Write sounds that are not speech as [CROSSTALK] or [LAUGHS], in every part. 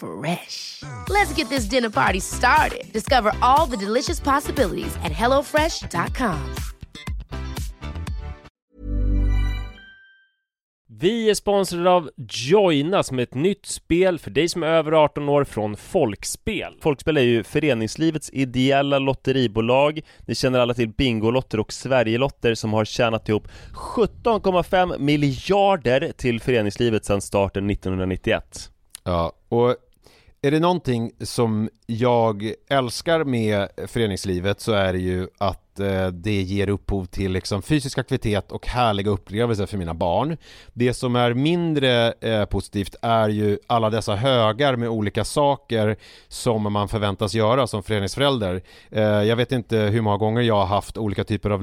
Fresh. Let's get this dinner party started. Discover all the delicious possibilities at hellofresh.com. Vi är sponsrade av Joina som är ett nytt spel för dig som är över 18 år från Folkspel. Folkspel är ju föreningslivets ideella lotteribolag. Ni känner alla till Bingolotter och Sverigelotter som har tjänat ihop 17,5 miljarder till föreningslivet sedan starten 1991. Ja, och är det någonting som jag älskar med föreningslivet så är det ju att eh, det ger upphov till liksom fysisk aktivitet och härliga upplevelser för mina barn. Det som är mindre eh, positivt är ju alla dessa högar med olika saker som man förväntas göra som föreningsförälder. Eh, jag vet inte hur många gånger jag har haft olika typer av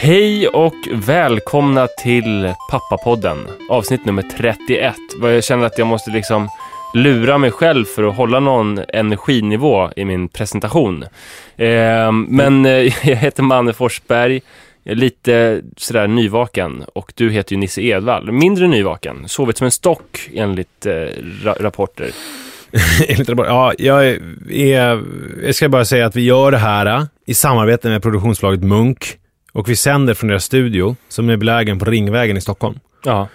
Hej och välkomna till Pappapodden, avsnitt nummer 31. Jag känner att jag måste liksom lura mig själv för att hålla någon energinivå i min presentation. Eh, men eh, [LAUGHS] jag heter Manne Forsberg, jag är lite sådär nyvaken och du heter ju Nisse Edvall, mindre nyvaken, sovit som en stock enligt eh, ra- rapporter. [LAUGHS] Enligt rapporter, Ja, jag, är, jag ska bara säga att vi gör det här eh, i samarbete med produktionsbolaget Munk och vi sänder från deras studio som är belägen på Ringvägen i Stockholm. Ja.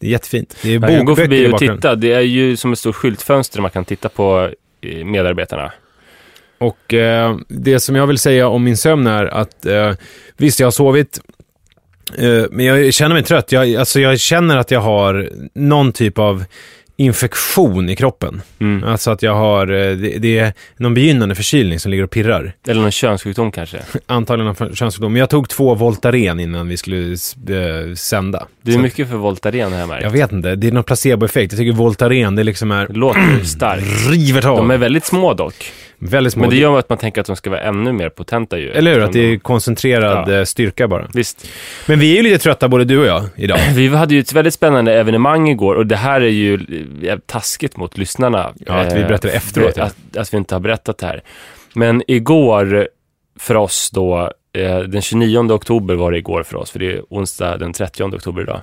Det är jättefint. Det är Jag bokböcker i förbi och bakgrunden. titta. Det är ju som ett stort skyltfönster där man kan titta på medarbetarna. Och eh, det som jag vill säga om min sömn är att eh, visst, jag har sovit, eh, men jag känner mig trött. Jag, alltså, jag känner att jag har någon typ av infektion i kroppen. Mm. Alltså att jag har, eh, det, det är någon begynnande förkylning som ligger och pirrar. Eller någon könssjukdom kanske. [LAUGHS] Antagligen någon könssjukdom. Men jag tog två Voltaren innan vi skulle eh, sända. Det är Så- mycket för Voltaren här märkt. Jag vet inte, det är någon placeboeffekt. Jag tycker Voltaren, det liksom är låter starkt. [CLEARS THROAT] river tag. De är väldigt små dock. Väldigt små. Men det gör att man tänker att de ska vara ännu mer potenta ju. Eller hur? Att det är koncentrerad Ja. eh, styrka bara. Visst. Men vi är ju lite trötta både du och jag idag. [CLEARS THROAT] Vi hade ju ett väldigt spännande evenemang igår och det här är ju eh, taskigt mot lyssnarna. Ja, att vi Eh, berättar efteråt, ja. Att, att vi inte har berättat det här. Men igår för oss då, den 29 oktober var det igår för oss, för det är onsdag den 30 oktober idag.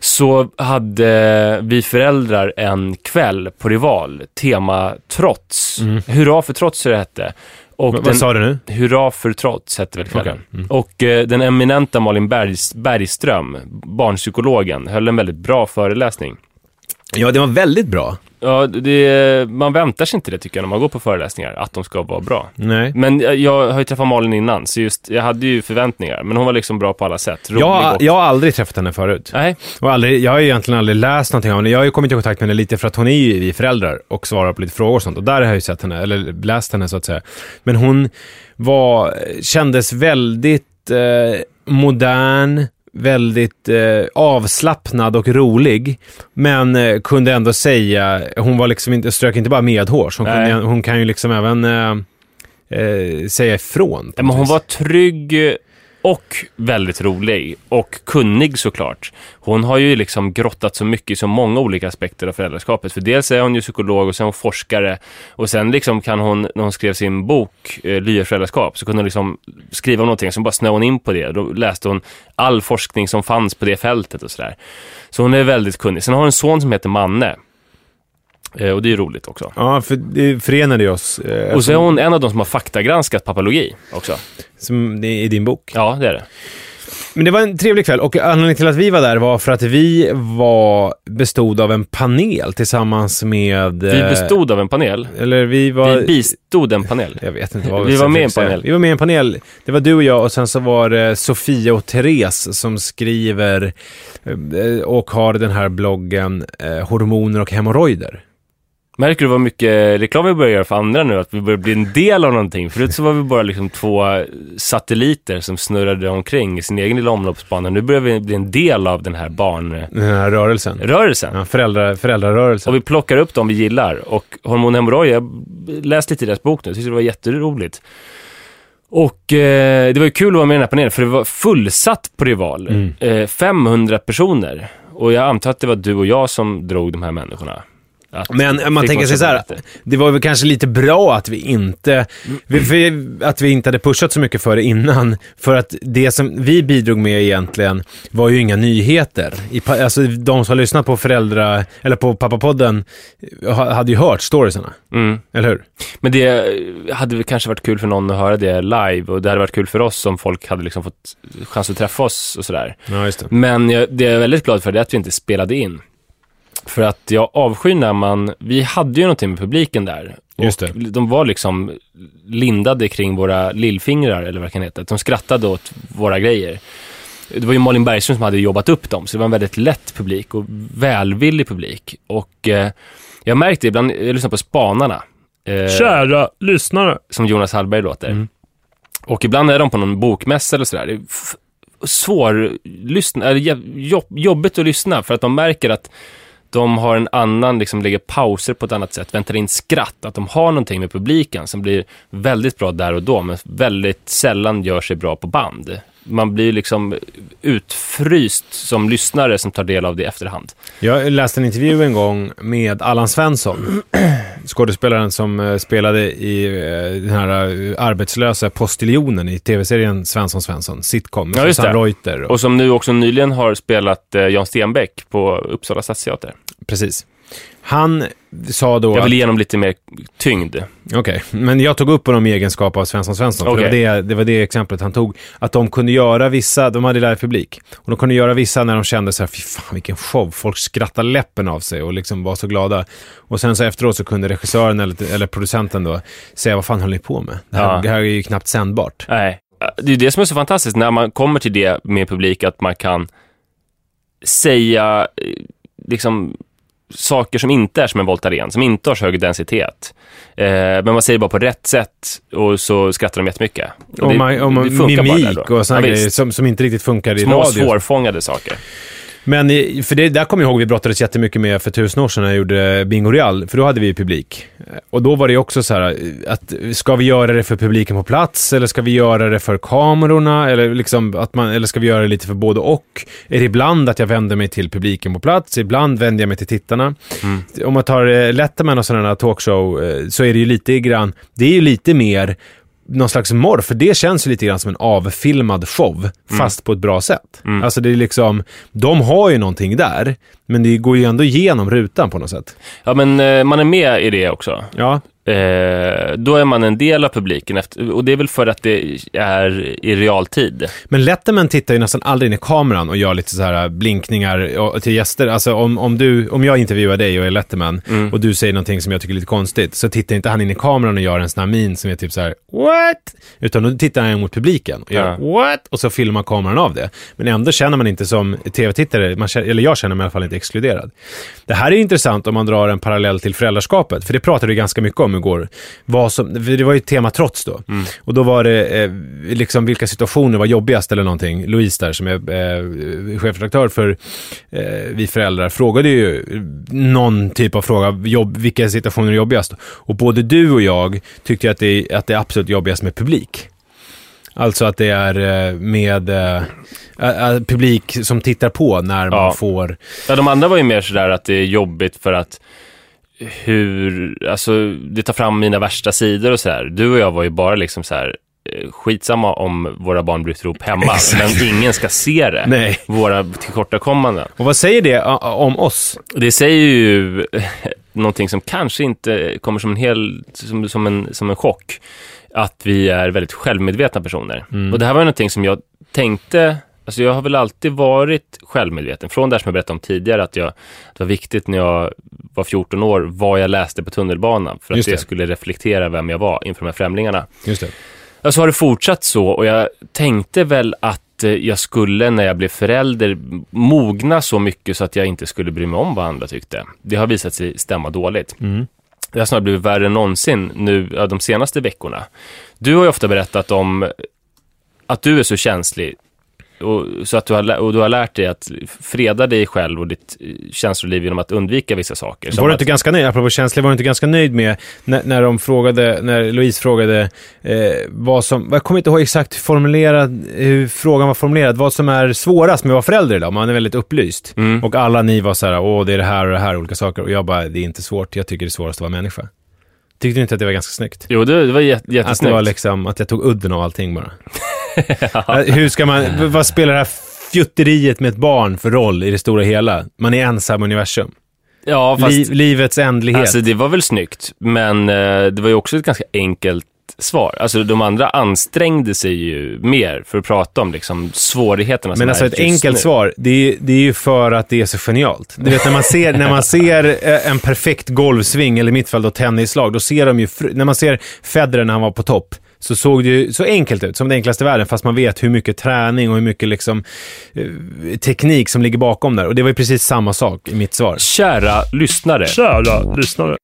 Så hade vi föräldrar en kväll på Rival, tema trots. Hurra för trots det hette. Och Mm. Vad- den, Vad sa du nu? Hurra för trots hette väl kvällen. Okej. Mm. Och eh, den eminenta Malin Bergs, Bergström, barnpsykologen, höll en väldigt bra föreläsning. Ja, det var väldigt bra. Ja, det, man väntar sig inte det tycker jag när man går på föreläsningar, att de ska vara bra. Nej. Men jag, har ju träffat Malin innan, så just, jag hade ju förväntningar, men hon var liksom bra på alla sätt. Rolig Jag, och... jag har aldrig träffat henne förut. Nej, Och aldrig, jag har ju egentligen aldrig läst någonting om henne. Jag har ju kommit i kontakt med henne lite för att hon är ju vi föräldrar och svarar på lite frågor och sånt. Och där har jag ju sett henne, eller läst henne så att säga. Men hon var, kändes väldigt eh, modern, väldigt eh, avslappnad och rolig. Men eh, kunde ändå säga, hon var liksom inte, strök inte bara medhårs. Hon, kunde, hon kan ju liksom även eh, eh, säga ifrån. men hon var trygg och väldigt rolig och kunnig såklart. Hon har ju liksom grottat så mycket i så många olika aspekter av föräldraskapet. För dels är hon ju psykolog och sen hon forskare och sen liksom kan hon, när hon skrev sin bok eh, Lyra föräldraskap, så kunde hon liksom skriva om någonting, så bara snöade hon in på det. Då läste hon all forskning som fanns på det fältet och sådär. Så hon är väldigt kunnig. Sen har hon en son som heter Manne. Eh, och det är roligt också. Ja, för det förenade oss. Eh, Och så är hon en av de som har faktagranskat papalogi också. som i din bok. Ja, det är det. Men det var en trevlig kväll och anledningen till att vi var där var för att vi var, bestod av en panel tillsammans med... Vi eh, bestod av en panel. Eller vi var... Vi bistod en panel. jag vet inte vad Vi jag var med i en panel. Vi var med i en panel. Det var du och jag och sen så var det Sofia och Therese som skriver eh, och har den här bloggen Hormoner och hemorrojder. Märker du vad mycket reklam vi börjar göra för andra nu? Att vi börjar bli en del av någonting. Förut så var vi bara liksom två satelliter som snurrade omkring i sin egen lilla omloppsbana. Nu börjar vi bli en del av den här barnrörelsen. Den här rörelsen. Ja, föräldra, föräldrarörelsen. Och vi plockar upp dem vi gillar. Och Hormon Hemorroj, jag läste lite i deras bok nu, tyckte det var jätteroligt. Och eh, det var ju kul att vara med i den här panelen, för det var fullsatt på Rival. Mm. Eh, 500 personer. Och jag antar att det var du och jag som drog de här människorna. Men eh, man tänker sig så här, det var väl kanske lite bra att vi inte, vi, att vi inte hade pushat så mycket för det innan. För att det som vi bidrog med egentligen var ju inga nyheter. I, alltså de som har lyssnat på föräldra, eller på pappapodden, ha- hade ju hört storiesarna. Mm. Eller hur? Men det hade väl kanske varit kul för någon att höra det live och det hade varit kul för oss om folk hade liksom fått chans att träffa oss och sådär. Ja. Men jag, det jag är väldigt glad för det är att vi inte spelade in. För att jag avskyr när man, vi hade ju någonting med publiken där. Just och det. De var liksom lindade kring våra lillfingrar eller vad det kan heta. De skrattade åt våra grejer. Det var ju Malin Bergström som hade jobbat upp dem, så det var en väldigt lätt publik och välvillig publik. Och eh, jag märkte ibland, jag lyssnar på Spanarna. Eh, Kära lyssnare. som Jonas Hallberg låter. Mm. Och ibland är de på någon bokmässa eller sådär. Det är f- svår lyssna, jobb, jobbigt att lyssna för att de märker att de har en annan, liksom lägger pauser på ett annat sätt, väntar in skratt, att de har någonting med publiken som blir väldigt bra där och då, men väldigt sällan gör sig bra på band. Man blir liksom utfryst som lyssnare som tar del av det i efterhand. Jag läste en intervju en gång med Allan Svensson, [CLEARS THROAT] skådespelaren som eh, spelade i eh, den här eh, arbetslösa postiljonen i tv-serien Svensson Svensson, sitcom, Ja, Susanne. Reuter. Och, Och som nu också nyligen har spelat Jan Stenbeck på Uppsala stadsteater. precis. Han sa då... Jag vill ge honom lite mer tyngd. Okej, men jag tog upp honom i egenskap av Svensson Svensson. Okej. det, var det, det var det exemplet han tog. Att de kunde göra vissa, de hade live-publik. Och de kunde göra vissa när de kände så här, fy fan vilken show. Folk skrattade läppen av sig och liksom var så glada. Och sen så efteråt så kunde regissören eller, eller producenten då säga, vad fan höll ni på med? Det här, Ja. det här är ju knappt sändbart. Nej. Det är det som är så fantastiskt när man kommer till det med publik, att man kan säga eh, liksom saker som inte är som en Voltaren, som inte har så hög densitet. Eh, men man säger bara på rätt sätt och så skrattar de jättemycket. Och, det- man, och man, det funkar bara där mimik då. och sådana Ja, grejer som, som inte riktigt funkar i Små radio. svårfångade saker. Men för det, där kommer jag ihåg vi brottades jättemycket med för tusen år sedan när jag gjorde Bingo Real, för då hade vi ju publik. Och då var det ju också så här, att ska vi göra det för publiken på plats eller ska vi göra det för kamerorna? Eller, liksom att man, eller ska vi göra det lite för både och? Är det ibland att jag vänder mig till publiken på plats, ibland vänder jag mig till tittarna. Om man tar eh, Letterman och sådana talkshow eh, så är det ju lite grann, det är ju lite mer någon slags morr, för det känns ju lite grann som en avfilmad show, fast på ett bra sätt. Alltså det är liksom, de har ju någonting där, men det går ju ändå igenom rutan på något sätt. Ja, men eh, man är med i det också. Ja, Eh, då är man en del av publiken efter, och det är väl för att det är i realtid. men Letterman tittar ju nästan aldrig in i kameran och gör lite så här blinkningar och- till gäster. Alltså om, om, du, om jag intervjuar dig och är Letterman och du säger någonting som jag tycker är lite konstigt, så tittar inte han in i kameran och gör en sån här min som är typ så här what? Utan då tittar han mot publiken och gör Ja. what? Och så filmar kameran av det. Men ändå känner man inte som tv-tittare, man känner, eller jag känner mig i alla fall inte exkluderad. Det här är intressant om man drar en parallell till föräldraskapet, för det pratade vi ganska mycket om igår. Vad som, det var ju ett tema trots då. Och då var det eh, liksom vilka situationer var jobbigast eller någonting. Louise där som är eh, chefredaktör för eh, Vi föräldrar frågade ju någon typ av fråga, jobb, vilka situationer är jobbigast? Och både du och jag tyckte att det, att det är absolut jobbigast med publik. Alltså att det är eh, med eh, publik som tittar på när man Ja. får... Ja, de andra var ju mer sådär att det är jobbigt för att hur, alltså det tar fram mina värsta sidor och sådär. Du och jag var ju bara liksom så här eh, skitsamma om våra barn bryter ihop hemma, [LAUGHS] men ingen ska se det. Nej. Våra tillkortakommanden. Och vad säger det eh, om oss? Det säger ju [LAUGHS] någonting som kanske inte kommer som en hel, som, som, en, som en chock, att vi är väldigt självmedvetna personer. Och det här var ju någonting som jag tänkte, alltså jag har väl alltid varit självmedveten, från det som jag berättade om tidigare, att jag, det var viktigt när jag var 14 år, vad jag läste på tunnelbanan, för att Just det. det. skulle reflektera vem jag var inför de här främlingarna. Just det. Ja, så har det fortsatt så och jag tänkte väl att eh, jag skulle när jag blev förälder mogna så mycket så att jag inte skulle bry mig om vad andra tyckte. Det har visat sig stämma dåligt. Det har snarare blivit värre än någonsin nu de senaste veckorna. Du har ju ofta berättat om att du är så känslig och, så att du har, och du har lärt dig att freda dig själv och ditt eh, känsloliv genom att undvika vissa saker. Var du att- inte ganska nöjd, apropå känslig, var du inte ganska nöjd med när, när de frågade, när Louise frågade eh, vad som, jag kommer inte ihåg exakt formulerad, hur frågan var formulerad, vad som är svårast med att vara förälder idag, man är väldigt upplyst. Mm. Och alla ni var så här, åh det är det här och det här, olika saker. Och jag bara, det är inte svårt, jag tycker det är svårast att vara människa. Tyckte du inte att det var ganska snyggt? Jo, det, det var jät- Att det jättesnyggt. var liksom, att jag tog udden av allting bara. [LAUGHS] Hur ska man, vad spelar det här fjutteriet med ett barn för roll i det stora hela? Man är ensam i universum. ja, fast... Liv, livets ändlighet. Alltså det var väl snyggt, men eh, det var ju också ett ganska enkelt svar. Alltså de andra ansträngde sig ju mer för att prata om liksom svårigheterna Men alltså ett enkelt nu. svar, det är, det är ju för att det är så genialt. Du vet när man ser, när man ser eh, en perfekt golfsving, eller i mitt fall då tennislag, då ser de ju, när man ser Federer när han var på topp, så såg det ju så enkelt ut, som det enklaste i världen, fast man vet hur mycket träning och hur mycket liksom, eh, teknik som ligger bakom där. Och det var ju precis samma sak i mitt svar. Kära lyssnare. Kära lyssnare.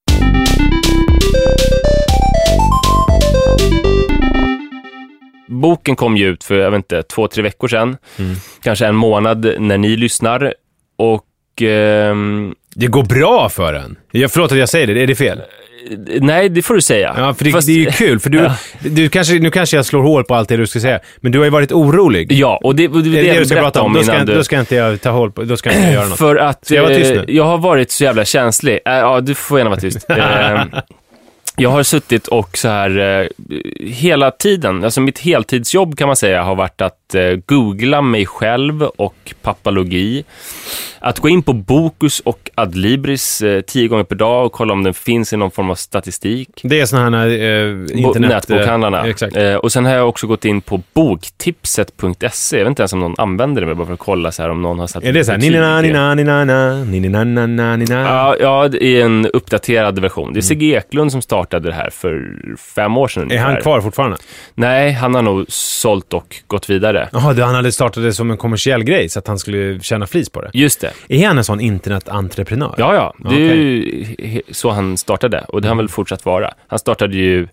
Boken kom ju ut för, jag vet inte, två, tre veckor sedan. Mm. Kanske en månad när ni lyssnar. Och ehm, Det går bra för en. Jag, förlåt att jag säger det, är det fel? Nej, det får du säga. Ja, för det, Fast- det är ju kul, för du, Ja. du kanske, nu kanske jag slår hål på allt det du ska säga, men du har ju varit orolig. Ja, och det, och det, Är det det det du ska prata om? Då ska, du... då ska inte jag ta håll på, då ska inte jag göra något. För att Ska jag vara tyst eh, nu? jag har varit så jävla känslig. Eh, ja, du får gärna vara tyst. [LAUGHS] Eh, jag har suttit och så här eh, hela tiden, alltså mitt heltidsjobb kan man säga har varit att att eh, googla mig själv och pappalogi. Att gå in på Bokus och Adlibris eh, tio gånger per dag och kolla om den finns i någon form av statistik. Det är sådana här eh, internet... Eh, nätbokhandlarna. Eh, och sen har jag också gått in på boktipset.se. Jag vet inte ens om någon använder det, men bara för att kolla så här om någon har satt... Är det så här, nina, nina, nina, nina, nina, nina, nina. Ja, i en uppdaterad version. Det är mm. Sigge Eklund som startade det här för fem år sedan. Är han kvar fortfarande? Nej, han har nog sålt och gått vidare. Jaha, du, han hade startat det som en kommersiell grej så att han skulle tjäna flis på det. Just det. Är han en sån internetentreprenör? Ja, ja. Det är ju så han startade och det har han väl fortsatt vara. Han startade ju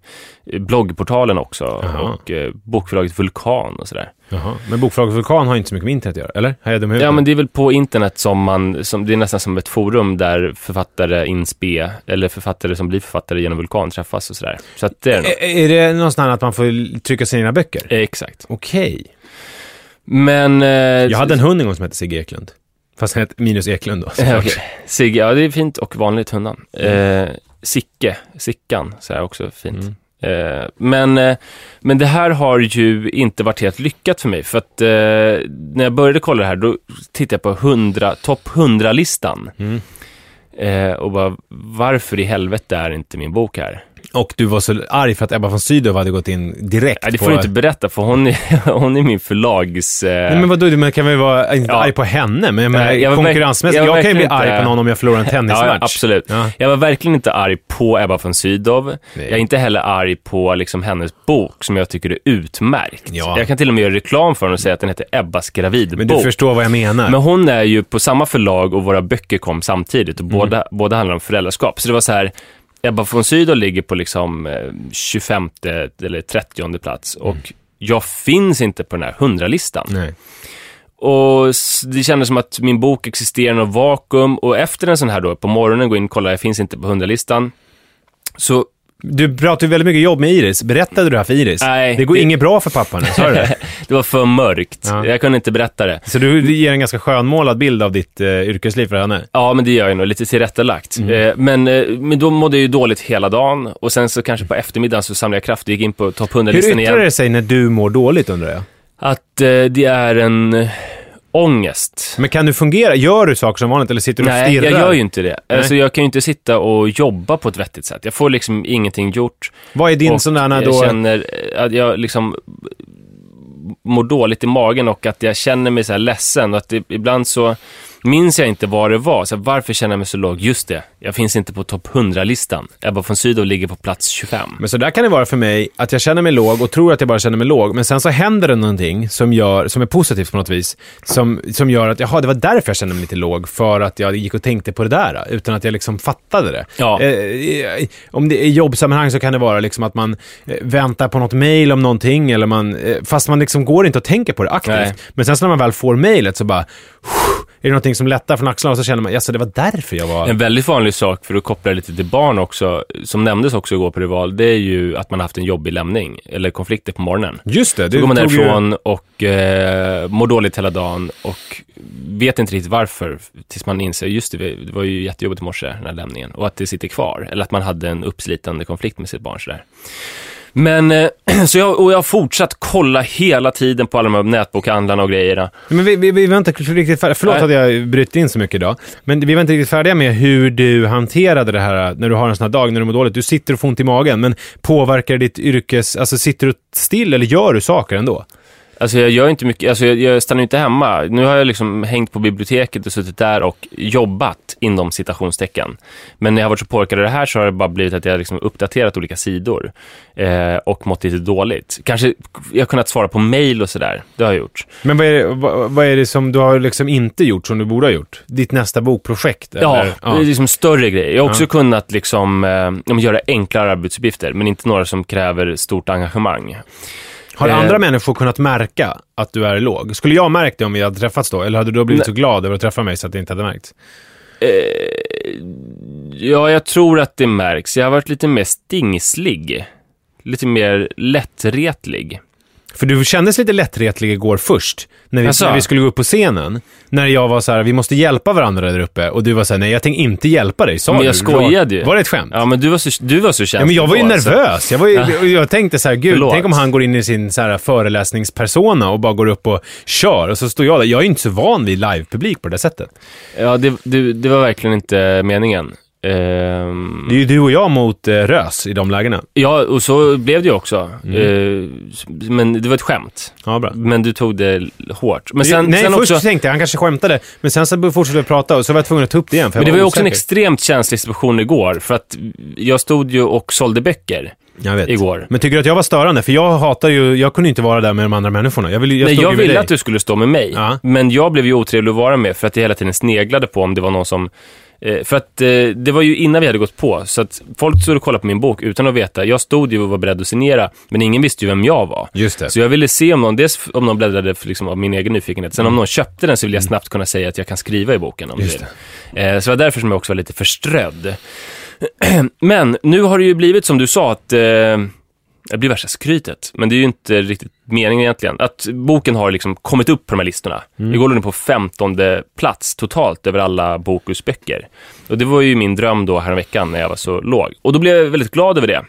bloggportalen också Jaha. och eh, bokförlaget Vulkan och sådär. Jaha. Men bokförlaget Vulkan har inte så mycket med internet att göra, eller? I huvudet? Ja, men det är väl på internet som man, som, det är nästan som ett forum där författare in spe, eller författare som blir författare genom Vulkan träffas och sådär. Så att det är det. Är, är det någonstans att man får trycka sina egna böcker? Eh, Exakt. Okej. Men... Eh, Jag hade en hund en gång som hette Sigge Eklund. Fast han hette minus Eklund då. Eh, [LAUGHS] okej. Sigge, ja det är fint och vanligt hundnamn. Eh, Sicke, Sickan, så är också fint. Mm. Eh, men, eh, men det här har ju inte varit helt lyckat för mig, för att eh, när jag började kolla det här, då tittade jag på 100, topp 100-listan. Mm. Och bara, varför i helvete är inte min bok här? Och du var så arg för att Ebba von Sydow hade gått in direkt Nej, det på... får du inte berätta, för hon är, [LAUGHS] hon är min förlags... Eh, Nej, men vadå, man kan väl vara, inte Ja. arg på henne, men menar, Nej, jag konkurrensmässigt, jag jag, kan ju bli verkligen arg inte- på någon om jag förlorar en tennismatch. Ja, absolut. Ja. Jag var verkligen inte arg på Ebba von Sydow. Nej. Jag är inte heller arg på liksom hennes bok som jag tycker är utmärkt. Ja. Jag kan till och med göra reklam för den och säga att den heter Ebbas gravidbok. Men du förstår vad jag menar. Men hon är ju på samma förlag och våra böcker kom samtidigt Mm. och båda, båda handlar om föräldraskap. Så det var så här, Ebba von Sydow ligger på liksom eh, 25 eller 30 plats och jag finns inte på den här 100-listan. Nej. Och det kändes som att min bok existerar i något vakuum och efter en sån här då, på morgonen, gå in och kolla, jag finns inte på 100-listan. Så, Du pratar ju väldigt mycket jobb med Iris. Berättade du det här för Iris? Nej, Det går det- inget bra för pappan nu, sa du det? [LAUGHS] det var för mörkt. Ja. Jag kunde inte berätta det. Så du ger en ganska skönmålad bild av ditt eh, yrkesliv för henne? Ja, men det gör jag nog, lite tillrättalagt. Eh, men, eh, men då mådde jag ju dåligt hela dagen och sen så kanske på eftermiddagen så samlade jag kraft och gick in på topp Hur 100-listan yttrar igen. det sig när du mår dåligt undrar jag? Att eh, det är en ångest. Men kan du fungera? Gör du saker som vanligt eller sitter du och Nej, stirrar? jag gör ju inte det. Nej. Alltså, jag kan ju inte sitta och jobba på ett vettigt sätt. Jag får liksom ingenting gjort. Vad är din sån där jag då... känner eh, att jag liksom mår dåligt i magen och att jag känner mig så här ledsen och att det, ibland så minns jag inte vad det var. Så varför känner jag mig så låg? Just det, jag finns inte på topp 100-listan. Ebba von Sydow ligger på plats 25. Men så där kan det vara för mig, att jag känner mig låg och tror att jag bara känner mig låg, men sen så händer det någonting som, gör, som är positivt på något vis, som, som gör att, jaha, det var därför jag kände mig lite låg, för att jag gick och tänkte på det där, utan att jag liksom fattade det. Ja. Eh, om det är jobbsammanhang så kan det vara liksom att man eh, väntar på något mail om någonting, eller man, eh, fast man liksom går inte och tänker på det aktivt. Nej. Men sen så när man väl får mailet så bara, är det någonting som lättar från axlarna och så känner man, jaså det var därför jag var... En väldigt vanlig sak, för att koppla det lite till barn också, som nämndes också igår på Rival, det är ju att man haft en jobbig lämning, eller konflikter på morgonen. Just det, Så går man tog ju- därifrån och eh, mår dåligt hela dagen och vet inte riktigt varför tills man inser, just det, det var ju jättejobbigt i morse, den här lämningen. Och att det sitter kvar, eller att man hade en uppslitande konflikt med sitt barn sådär. Men, eh, [CLEARS THROAT] så jag, och jag har fortsatt kolla hela tiden på alla de här nätbokhandlarna och grejerna. Men vi, vi, vi var inte riktigt färdiga. Förlåt Nej. att jag bryter in så mycket idag. Men vi var inte riktigt färdiga med hur du hanterade det här när du har en sån här dag, när du mår dåligt. Du sitter och får ont i magen, men påverkar ditt yrkes... Alltså sitter du still eller gör du saker ändå? Alltså jag gör inte mycket, alltså jag, jag stannar inte hemma. Nu har jag liksom hängt på biblioteket och suttit där och jobbat inom citationstecken. Men när jag har varit så påverkad av det här så har det bara blivit att jag liksom uppdaterat olika sidor eh, och mått lite dåligt. Kanske jag har kunnat svara på mail och sådär, det har jag gjort. Men vad är, det, vad, vad är det som du har liksom inte gjort som du borde ha gjort? Ditt nästa bokprojekt? Ja, Eller? det är liksom större grejer. Jag har också Ja. kunnat liksom, eh, ja, göra enklare arbetsuppgifter, men inte några som kräver stort engagemang. Har eh, andra människor kunnat märka att du är låg? Skulle jag märkt det om vi hade träffats då? Eller hade du då blivit så glad över att träffa mig så att det inte hade märkts? Eh, ja, jag tror att det märks. Jag har varit lite mer stingslig. Lite mer lättretlig. För du kändes lite lättretlig igår först, när vi, när vi skulle gå upp på scenen. När jag var så här, vi måste hjälpa varandra där uppe. Och du var så här, nej jag tänker inte hjälpa dig, sa Men du. jag skojade ju. Var det ett skämt? Ja, men du var så, du var så känslig Ja, men jag var ju då, alltså. nervös. Jag, var ju, [LAUGHS] jag tänkte så här, gud, Förlåt. tänk om han går in i sin så här föreläsningspersona och bara går upp och kör. Och så står jag där. Jag är ju inte så van vid livepublik på det sättet. Ja, det, det, det var verkligen inte meningen. Ehm, Det är ju du och jag mot eh, Rös i de lägena. Ja, och så blev det ju också. Mm. Eh, men det var ett skämt. Ja, bra. Men du tog det hårt. Men sen, Nej, sen först också... tänkte jag han kanske skämtade, men sen så fortsatte vi prata och så var jag tvungen att ta upp det igen. Men det var ju också en extremt känslig situation igår, för att jag stod ju och sålde böcker jag vet. igår. Men tycker du att jag var störande? För jag hatar ju, jag kunde inte vara där med de andra människorna. Jag, ville, jag Nej, jag ville dig. att du skulle stå med mig, Ja. men jag blev ju otrevlig att vara med för att jag hela tiden sneglade på om det var någon som för att eh, det var ju innan vi hade gått på, så att folk stod och kollade på min bok utan att veta. Jag stod ju och var beredd att signera, men ingen visste ju vem jag var. Just det. Så jag ville se om någon, dels om någon bläddrade för, liksom, av min egen nyfikenhet, sen om någon köpte den så ville jag snabbt kunna säga att jag kan skriva i boken om Mm. Just du vill. Eh, så det var därför som jag också var lite förströdd. [CLEARS THROAT] Men nu har det ju blivit som du sa att eh, det blir värsta skrytet, men det är ju inte riktigt meningen egentligen. Att boken har liksom kommit upp på de här listorna. Mm. Igår låg den på 15 plats totalt över alla Bokusböcker. Och det var ju min dröm då häromveckan när jag var så låg. Och då blev jag väldigt glad över det.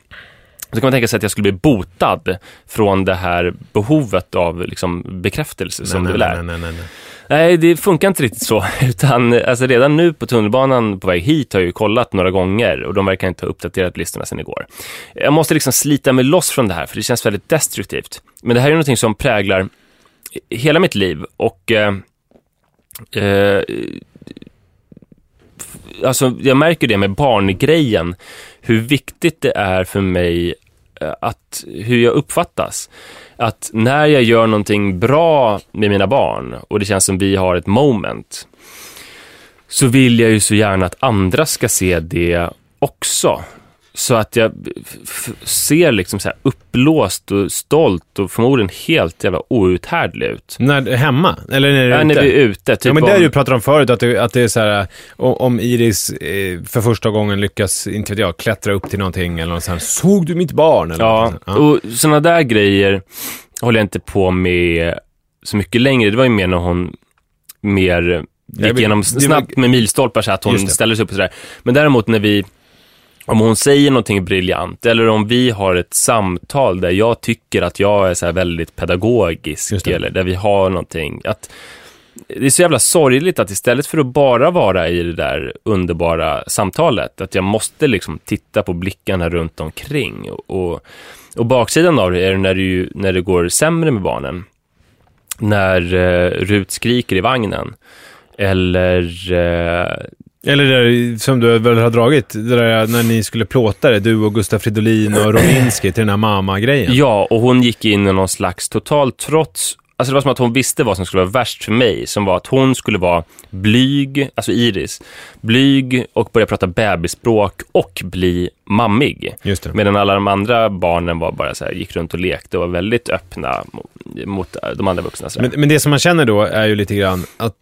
Så kan man tänka sig att jag skulle bli botad från det här behovet av liksom bekräftelse som nej, det väl är. nej, nej, nej, nej. Det funkar inte riktigt så. [LAUGHS] Utan alltså, redan nu på tunnelbanan på väg hit har jag ju kollat några gånger och de verkar inte ha uppdaterat listorna sedan igår. Jag måste liksom slita mig loss från det här för det känns väldigt destruktivt. Men det här är någonting som präglar hela mitt liv och eh, eh, alltså jag märker det med barngrejen, hur viktigt det är för mig eh, att, hur jag uppfattas. Att när jag gör någonting bra med mina barn och det känns som vi har ett moment, så vill jag ju så gärna att andra ska se det också. Så att jag ser liksom så här uppblåst och stolt och förmodligen helt jävla outhärdlig ut. När, hemma? Eller när du är Ja, när vi är ute, typ ja, men det om- du pratat om förut, att det, att det är så här, om Iris eh, för första gången lyckas, inte vet jag, klättra upp till någonting eller något sånt såg du mitt barn? Eller Ja, ja. och sådana där grejer håller jag inte på med så mycket längre. Det var ju mer när hon mer gick igenom snabbt med milstolpar så att hon ställer sig upp och sådär. Men däremot när vi, om hon säger någonting briljant eller om vi har ett samtal där jag tycker att jag är så väldigt pedagogisk eller där vi har någonting, att det är så jävla sorgligt att istället för att bara vara i det där underbara samtalet, att jag måste liksom titta på blickarna runt omkring. Och, och, och baksidan av det är när det, ju, när det går sämre med barnen. När eh, Rut skriker i vagnen. Eller eh, Eller det där, som du väl har dragit, det där när ni skulle plåta det, du och Gustaf Fridolin och Rominski till den här mamma-grejen. Ja, och hon gick in i någon slags total trots. Alltså det var som att hon visste vad som skulle vara värst för mig, som var att hon skulle vara blyg, alltså Iris, blyg och börja prata bebisspråk och bli mammig. Medan alla de andra barnen var bara så här, gick runt och lekte och var väldigt öppna mot, mot de andra vuxna. Men, men det som man känner då är ju lite grann att,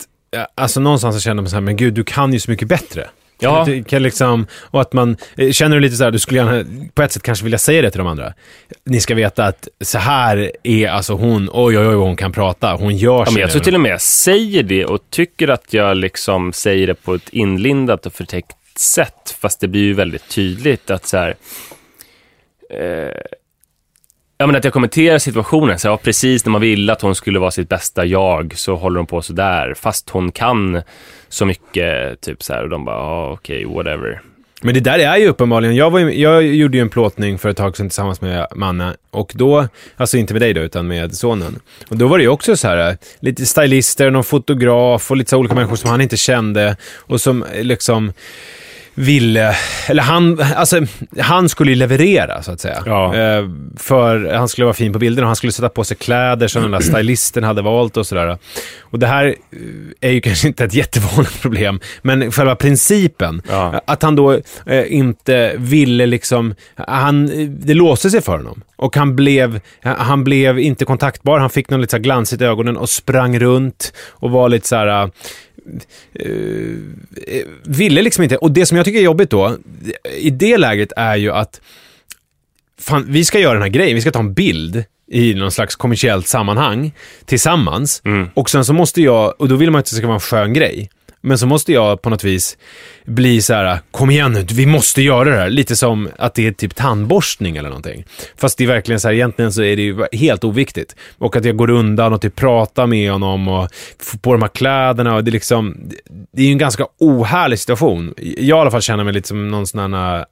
alltså någonstans så känner man så här, men gud, du kan ju så mycket bättre. Ja. Kan, kan liksom, och att man, eh, känner du lite så här, du skulle gärna på ett sätt kanske vilja säga det till de andra. Ni ska veta att så här är alltså hon, oj oj oj hon kan prata, hon gör Ja, men jag sig tror till och med jag säger det och tycker att jag liksom säger det på ett inlindat och förtäckt sätt, fast det blir ju väldigt tydligt att så här, eh, ja, men att jag kommenterar situationen, så här, ja, precis när man ville att hon skulle vara sitt bästa jag, så håller hon på så där, fast hon kan så mycket, typ så här, och de bara, ja, okej, whatever. Men det där är ju uppenbarligen, jag, var ju, jag gjorde ju en plåtning för ett tag sedan tillsammans med Manna och då, alltså inte med dig då, utan med sonen. Och då var det ju också så här, lite stylister, någon fotograf och lite så olika människor som han inte kände och som eh, liksom ville, eller han, alltså han skulle ju leverera så att säga. Ja. Eh, för han skulle vara fin på bilden och han skulle sätta på sig kläder som den där stylisten hade valt och sådär. Och det här eh, är ju kanske inte ett jättevanligt problem, men själva principen, Ja. att han då eh, inte ville liksom, han, det låste sig för honom. Och han blev, han blev inte kontaktbar, han fick någon lite så glansigt i ögonen och sprang runt och var lite så här eh, ville liksom inte. Och det som jag tycker är jobbigt då, i det läget är ju att fan, vi ska göra den här grejen, vi ska ta en bild i någon slags kommersiellt sammanhang tillsammans. Mm. Och sen så måste jag, och då vill man att det ska vara en skön grej. Men så måste jag på något vis bli så här: kom igen nu, vi måste göra det här. Lite som att det är typ tandborstning eller någonting. Fast det är verkligen så här, egentligen så är det ju helt oviktigt. Och att jag går undan och typ pratar med honom och får på de här kläderna och det är liksom, det är ju en ganska ohärlig situation. Jag i alla fall känner mig lite som någon sån här äh,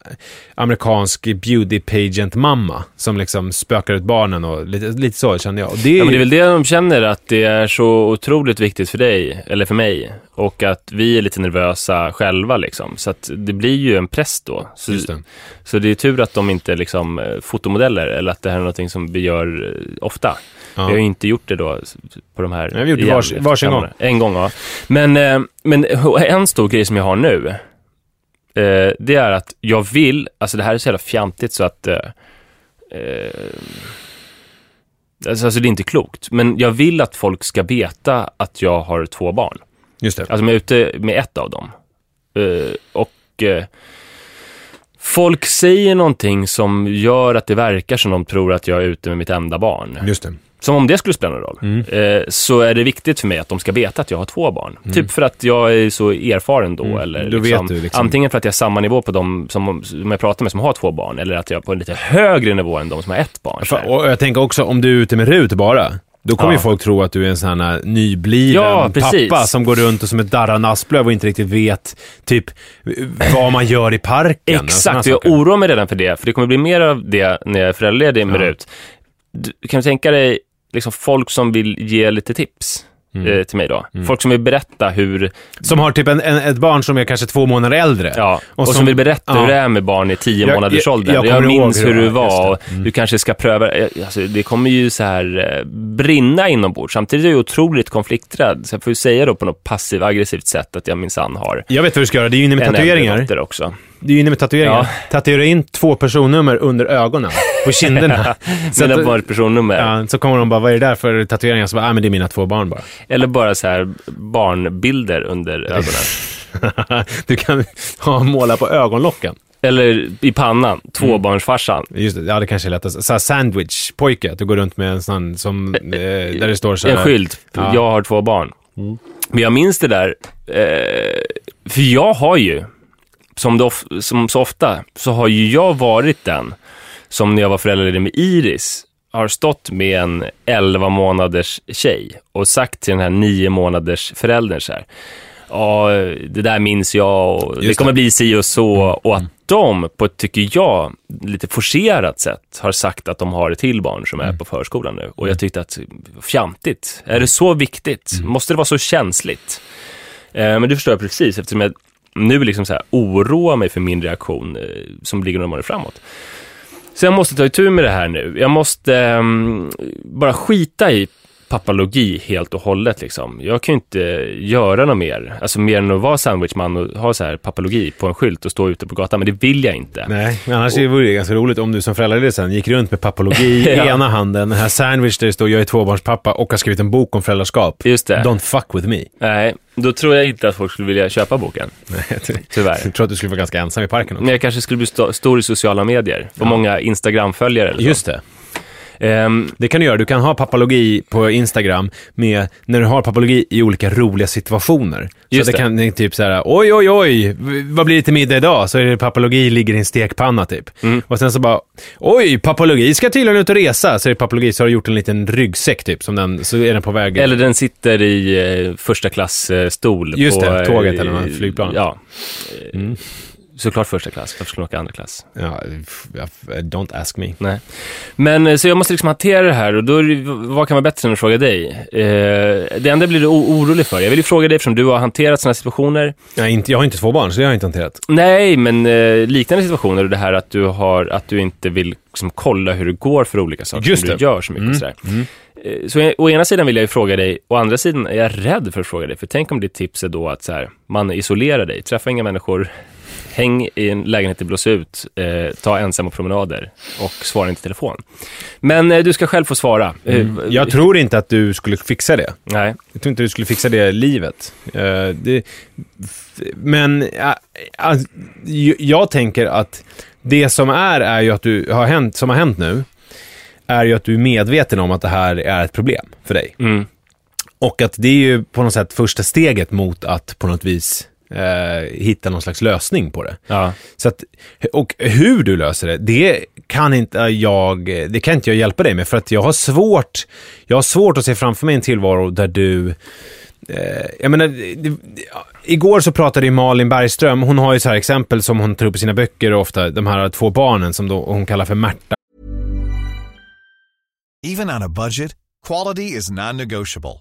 amerikansk beauty pageant mamma som liksom spökar ut barnen och lite, lite så känner jag. Och det är, Ja, men det är väl det de känner, att det är så otroligt viktigt för dig, eller för mig, och att vi är lite nervösa själva liksom. Så att det blir ju en press då. Så, det. så det är tur att de inte är liksom eh, fotomodeller, eller att det här är någonting som vi gör eh, ofta. Ja. Vi har ju inte gjort det då på de här... Nej, vi det igen- vars- varsin gång. En gång, ja. Men, eh, men en stor grej som jag har nu, det är att jag vill, alltså det här är så jävla fjantigt så att... Alltså, alltså det är inte klokt, men jag vill att folk ska veta att jag har två barn. Just det. Alltså jag är ute med ett av dem. Eh, och eh, folk säger någonting som gör att det verkar som de tror att jag är ute med mitt enda barn. Just det. Som om det skulle spela någon roll. Mm. Eh, så är det viktigt för mig att de ska veta att jag har två barn. Typ för att jag är så erfaren då. Mm. Eller Då liksom, du liksom. Antingen för att jag är samma nivå på de som, som jag pratar med som har två barn. Eller att jag är på en lite högre nivå än de som har ett barn. så För, och jag tänker också, om du är ute med Rut bara, då kommer Ja. ju folk tro att du är en sån här nybliven Ja, pappa som går runt och som ett darrande asplöv och inte riktigt vet typ vad man gör i parken. Exakt, jag oroar mig redan för det, för det kommer bli mer av det när jag är föräldraledig med Ja. Rut. Du, kan du tänka dig liksom folk som vill ge lite tips eh, till mig då? Folk som vill berätta hur, Som har typ en, en, ett barn som är kanske två månader äldre. ja, och, som- som, vill berätta ja. hur det är med barn i tio Jag- månaders jag- ålder. jag Jag, minns hur du var, och. Mm. du kanske ska pröva, eh, alltså, det kommer ju så här eh, brinna inombords. Samtidigt är jag otroligt konflikträdd, så jag får ju säga då på något passiv aggressivt sätt att jag minsann har Jag vet vad du ska göra, det är ju inne med tatueringar. också. Det är inne med tatueringar. Ja. Tatuera in två personnummer under ögonen, på kinderna. [LAUGHS] så, att, bara ett personnummer. ja, så kommer de bara, vad är det där för tatueringar? Så bara, ah, men det är mina två barn bara. Eller bara så här barnbilder under [LAUGHS] ögonen. du kan ha, måla på ögonlocken. Eller i pannan, tvåbarnsfarsan. Just det, ja det kanske är lättast. Såhär sandwich-pojke, att du går runt med en sån som, eh, där det står så här. En skylt, Ja. jag har två barn. Men jag minns det där, eh, för jag har ju, som, det of, som så ofta, så har ju jag varit den som när jag var föräldraledig med Iris, har stått med en 11 månaders tjej och sagt till den här 9 månaders föräldern så här, ja, det där minns jag och det Just kommer det. bli si och så. Och att de, på ett, tycker jag, lite forcerat sätt har sagt att de har ett till barn som är på förskolan nu. Och jag tyckte att, fjantigt, är det så viktigt? Måste det vara så känsligt? Eh, men det förstår jag precis, eftersom jag nu liksom så här oroa mig för min reaktion eh, som ligger några månader framåt. Så jag måste ta itu med det här nu. Jag måste eh, bara skita i pappalogi helt och hållet. Liksom. Jag kan ju inte göra något mer, alltså mer än att vara sandwichman och ha så här pappalogi på en skylt och stå ute på gatan, men det vill jag inte. Nej, men annars vore det ganska roligt om du som föräldraledig sen gick runt med papologi [LAUGHS] i Ja. ena handen, den här sandwich där det står jag är tvåbarnspappa och har skrivit en bok om föräldraskap. Just det. Don't fuck with me. Nej, då tror jag inte att folk skulle vilja köpa boken, [LAUGHS] Nej, tyvärr. jag tror att du skulle vara ganska ensam i parken också. Men jag kanske skulle bli sto- stor i sociala medier, få många Instagram-följare. Just det. Ehm, Det kan du göra. Du kan ha papologi på Instagram med, när du har papologi i olika roliga situationer. Just så det det. kan det är typ så här, oj oj oj, vad blir det till middag idag? Så är det papologi ligger i en stekpanna typ. Mm. Och sen så bara, oj, papologi ska tydligen ut och resa. Så är det papologi, så har du gjort en liten ryggsäck typ, som den, så är den på väg. Eller den sitter i eh, första klass eh, stol Just på... det, tåget eh, eller något flygplan. Ja. Mm. Såklart första klass, varför skulle man åka andra klass? Ja, don't ask me. Nej. Men eh, så jag måste liksom hantera det här och då, vad kan vara bättre än att fråga dig? Eh, det enda jag blir orolig för, jag vill ju fråga dig eftersom du har hanterat sådana situationer. Jag, inte, jag har inte två barn, så det har jag inte hanterat. Nej, men eh, liknande situationer och det här att du, har, att du inte vill liksom, kolla hur det går för olika saker Just som du gör så mycket och sådär. Eh, Så jag- å ena sidan vill jag ju fråga dig, å andra sidan är jag rädd för att fråga dig. För tänk om ditt tips är då att så här, man isolerar dig, träffa inga människor, häng i en lägenhet i blås ut, eh, ta ensamma promenader och svara inte i telefon. Men eh, du ska själv få svara. Eh, Jag tror inte att du skulle fixa det. Nej, Jag tror inte du skulle fixa det livet. Eh, det, men alltså, jag tänker att det som är, är ju att du har hänt, som har hänt nu, är ju att du är medveten om att det här är ett problem för dig. Mm. Och att det är ju på något sätt första steget mot att på något vis eh, hitta någon slags lösning på det. Ja. Så att, och hur du löser det, det kan inte jag, det kan inte jag hjälpa dig med för att jag har svårt, jag har svårt att se framför mig en tillvaro där du Eh, jag menar, igår så pratade ju Malin Bergström, hon har ju så här exempel som hon tar upp i sina böcker ofta, de här två barnen som då hon kallar för Märta Even on a budget, quality is non-negotiable.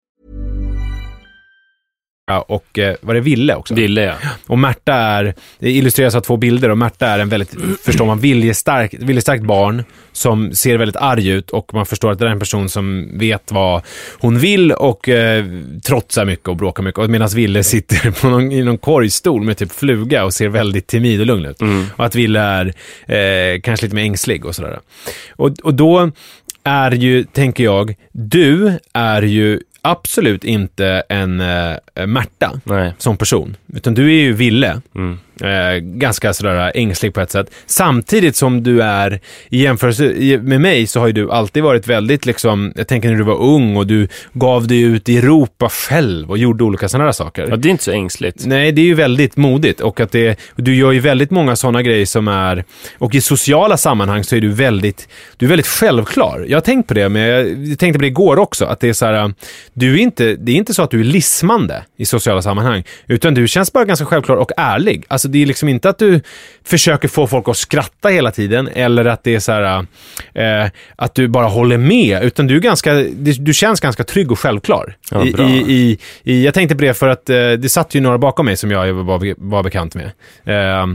Och eh, vad det Ville också. Ville ja. Och Märta är, det illustreras av två bilder och Märta är en väldigt, förstår man, viljestark, viljestarkt barn som ser väldigt arg ut och man förstår att det är en person som vet vad hon vill och eh, trotsar mycket och bråkar mycket. Medan Ville sitter på någon, i någon korgstol med typ fluga och ser väldigt timid och lugn ut. Och att Ville är eh, kanske lite mer ängslig och sådär. Och, och då är ju, tänker jag, du är ju absolut inte en äh, Märta Nej. som person, utan du är ju Ville. Mm. Eh, ganska sådär ängslig på ett sätt. Samtidigt som du är, i jämförelse med mig, så har ju du alltid varit väldigt liksom, jag tänker när du var ung och du gav dig ut i Europa själv och gjorde olika sådana där saker. ja, det är inte så ängsligt. Nej, det är ju väldigt modigt och att det, du gör ju väldigt många sådana grejer som är, och i sociala sammanhang så är du väldigt, du är väldigt självklar. Jag har tänkt på det, men jag tänkte på det igår också, att det är så här, du är inte, det är inte så att du är lismande i sociala sammanhang, utan du känns bara ganska självklar och ärlig. Alltså det är liksom inte att du försöker få folk att skratta hela tiden, eller att det är så här, eh, att du bara håller med, utan du är ganska, du, känns ganska trygg och självklar. Ja, i, i, i, jag tänkte på det för att eh, det satt ju några bakom mig som jag var, var bekant med. Eh,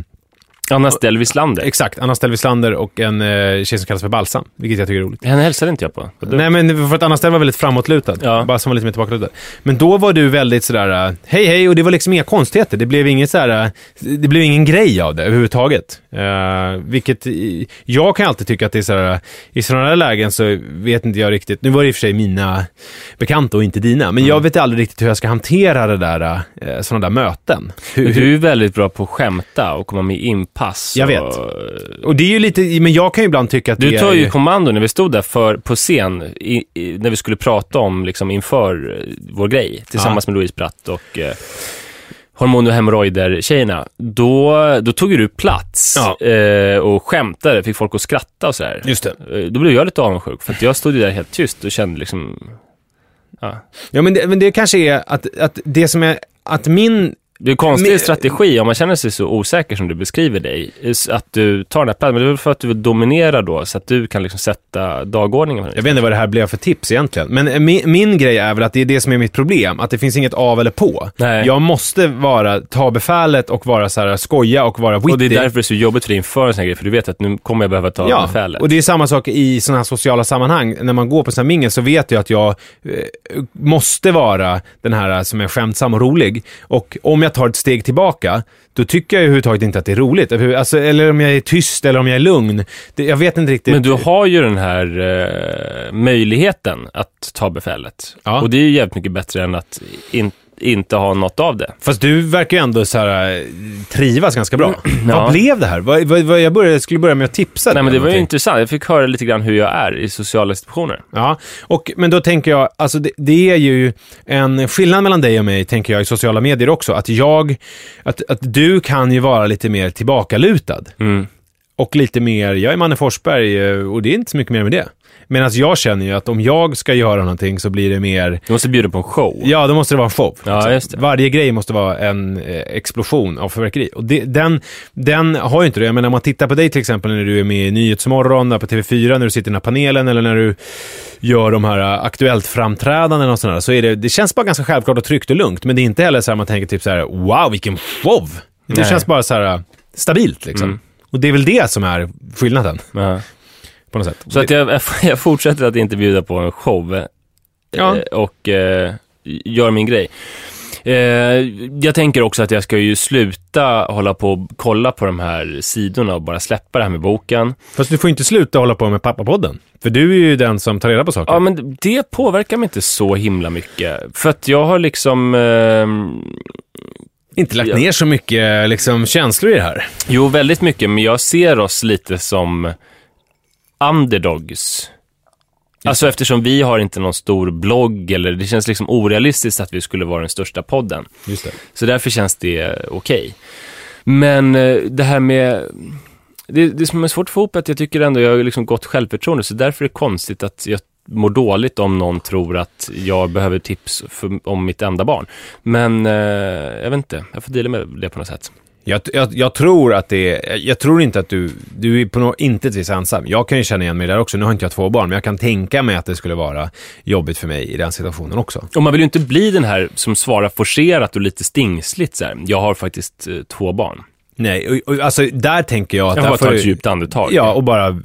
Anna Stellvislander. exakt, Anna Stellvislander och en eh, tjej som kallas för Balsam, vilket jag tycker är roligt. Henne hälsade inte jag på. Nej men för att Anna Stell var väldigt framåtlutad. Ja. Balsam var lite mer tillbakalutad. Men då var du väldigt sådär, eh, hej hej, och det var liksom inga konstigheter. Det blev inget sådär, eh, det blev ingen grej av det överhuvudtaget. Uh, vilket, jag kan alltid tycka att det är sådär, i sådana där lägen så vet inte jag riktigt, nu var det i och för sig mina bekanta och inte dina, men Mm. jag vet aldrig riktigt hur jag ska hantera det där, uh, sådana där möten. Hur, Men Du är väldigt bra på att skämta och komma med inpass. Jag och... vet. och det är ju lite, men jag kan ju ibland tycka att Du tar är ju kommando när vi stod där för, på scen, i, i, när vi skulle prata om, liksom inför eh, vår grej, tillsammans med Louise Bratt och eh, hormon och hemorrojder-tjejerna. Då, då tog du plats Ja. eh, och skämtade, fick folk att skratta och sådär. Just det. Eh, Då blev jag lite avundsjuk, för jag stod ju där helt tyst och kände liksom... Ja. Ja men det, men det kanske är att, att det som är, att min Det är en konstig Men- strategi om man känner sig så osäker som du beskriver dig. Att du tar den här platsen, men det är väl för att du vill dominera då, så att du kan liksom sätta dagordningen. Jag vet inte vad det här blev för tips egentligen. Men eh, min, min grej är väl att det är det som är mitt problem. Att det finns inget av eller på. Nej. Jag måste vara, ta befälet och vara så här, skoja och vara witty. Och det är därför det är så jobbigt för dig inför en sån här grej, för du vet att nu kommer jag behöva ta Ja, befälet. och det är samma sak i sådana här sociala sammanhang. När man går på sådana här mingel så vet jag att jag eh, måste vara den här som är skämtsam och rolig. Och om jag tar ett steg tillbaka, då tycker jag överhuvudtaget inte att det är roligt. Överhu- Alltså, eller om jag är tyst eller om jag är lugn. Det, jag vet inte riktigt. Men du har ju den här eh, möjligheten att ta befälet. Ja. Och det är ju jävligt mycket bättre än att in, inte ha något av det. Fast du verkar ju ändå så här, eh, trivas ganska bra. [CLEARS THROAT] Ja. Vad blev det här? Vad, vad, vad, jag började, skulle börja med att tipsa Nej men det var ju intressant. Jag fick höra lite grann hur jag är i sociala institutioner. Ja, och, men då tänker jag, alltså det, det är ju en skillnad mellan dig och mig, tänker jag, i sociala medier också. Att jag, att, att du kan ju vara lite mer tillbakalutad. Mm. och lite mer, jag är Manne Forsberg eh, och det är inte så mycket mer med det. Medan jag känner ju att om jag ska göra någonting så blir det mer, Du måste bjuda på en show. ja då måste det vara en show. Ja, just det. Varje grej måste vara en eh, explosion av fyrverkeri. Och det, den, den har ju inte det. Jag menar om man tittar på dig till exempel när du är med i Nyhetsmorgon, där på TV4, när du sitter i den här panelen eller när du gör de här eh, Aktuellt-framträdanden och sådär, så är det, det känns bara ganska självklart och tryggt och lugnt. Men det är inte heller så här man tänker typ så här: wow vilken show! Det Nej. känns bara så här eh, stabilt liksom. Mm. Och det är väl det som är skillnaden Ja. På något sätt. Så att jag, [LAUGHS] jag fortsätter att inte bjuda på en show eh, Ja. och eh, gör min grej. Eh, jag tänker också att jag ska ju sluta hålla på och kolla på de här sidorna och bara släppa det här med boken. Fast du får inte sluta hålla på med pappapodden. För du är ju den som tar reda på saker. Ja, men det påverkar mig inte så himla mycket. För att jag har liksom... Eh, inte lagt Ja. ner så mycket liksom, känslor i det här. jo, väldigt mycket, men jag ser oss lite som underdogs. Alltså eftersom vi har inte någon stor blogg eller det känns liksom orealistiskt att vi skulle vara den största podden. Just det. Så därför känns det okej. Men eh, det här med... Det, det som är svårt att få ihop är att jag tycker ändå jag har liksom gott självförtroende, så därför är det konstigt att jag mår dåligt om någon tror att jag behöver tips för, om mitt enda barn. Men eh, jag vet inte, jag får dela med det på något sätt. Jag, jag, jag tror att det är, jag tror inte att du, du är på något intet vis ensam. Jag kan ju känna igen mig där också. Nu har inte jag två barn, men jag kan tänka mig att det skulle vara jobbigt för mig i den situationen också. Och man vill ju inte bli den här som svarar forcerat och lite stingsligt så här. Jag har faktiskt eh, två barn. Nej, och, och, alltså där tänker jag att... Jag bara får ta ett djupt andetag. Ja, och bara,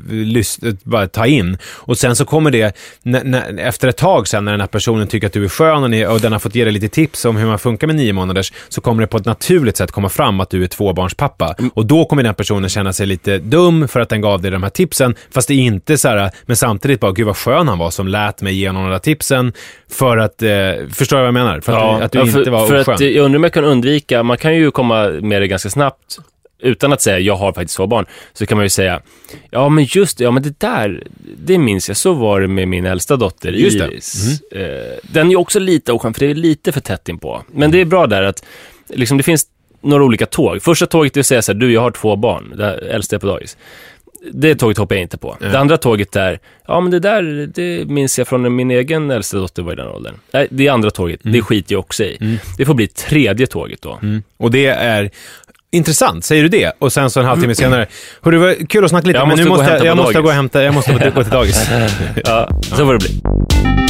bara ta in. Och sen så kommer det, när, när, efter ett tag sen när den här personen tycker att du är skön och, ni, och den har fått ge dig lite tips om hur man funkar med nio månaders, så kommer det på ett naturligt sätt komma fram att du är tvåbarnspappa. Och då kommer den personen känna sig lite dum för att den gav dig de här tipsen, fast det är inte så här, men samtidigt bara, gud vad skön han var som lät mig ge av de där tipsen för att, eh, förstår du vad jag menar? För att, att du ja, inte för, var för oskön. att, Jag undrar om jag kan undvika, man kan ju komma med det ganska snabbt utan att säga jag har faktiskt två barn, så kan man ju säga ja men just det, ja men det där, det minns jag, så var det med min äldsta dotter Just. Mm. Iris. Eh, den är ju också lite oskön, för det är lite för tätt inpå. Men det är bra där att liksom, det finns några olika tåg. Första tåget är att säga så här, du jag har två barn, det äldsta är på dagis. Det tåget hoppar jag inte på. Det andra tåget är, ja men det där, det minns jag från min egen äldsta dotter var i den åldern. Nej, det är andra tåget, det skiter jag också i. Det får bli tredje tåget då. Mm. Och det är intressant, säger du det? Och sen så en halvtimme [CLEARS THROAT] senare, hörru, det var kul att snacka lite, Jag men måste nu måste jag, hämta jag måste gå och hämta, jag måste gå till dagis. [LAUGHS] Ja, så får det bli.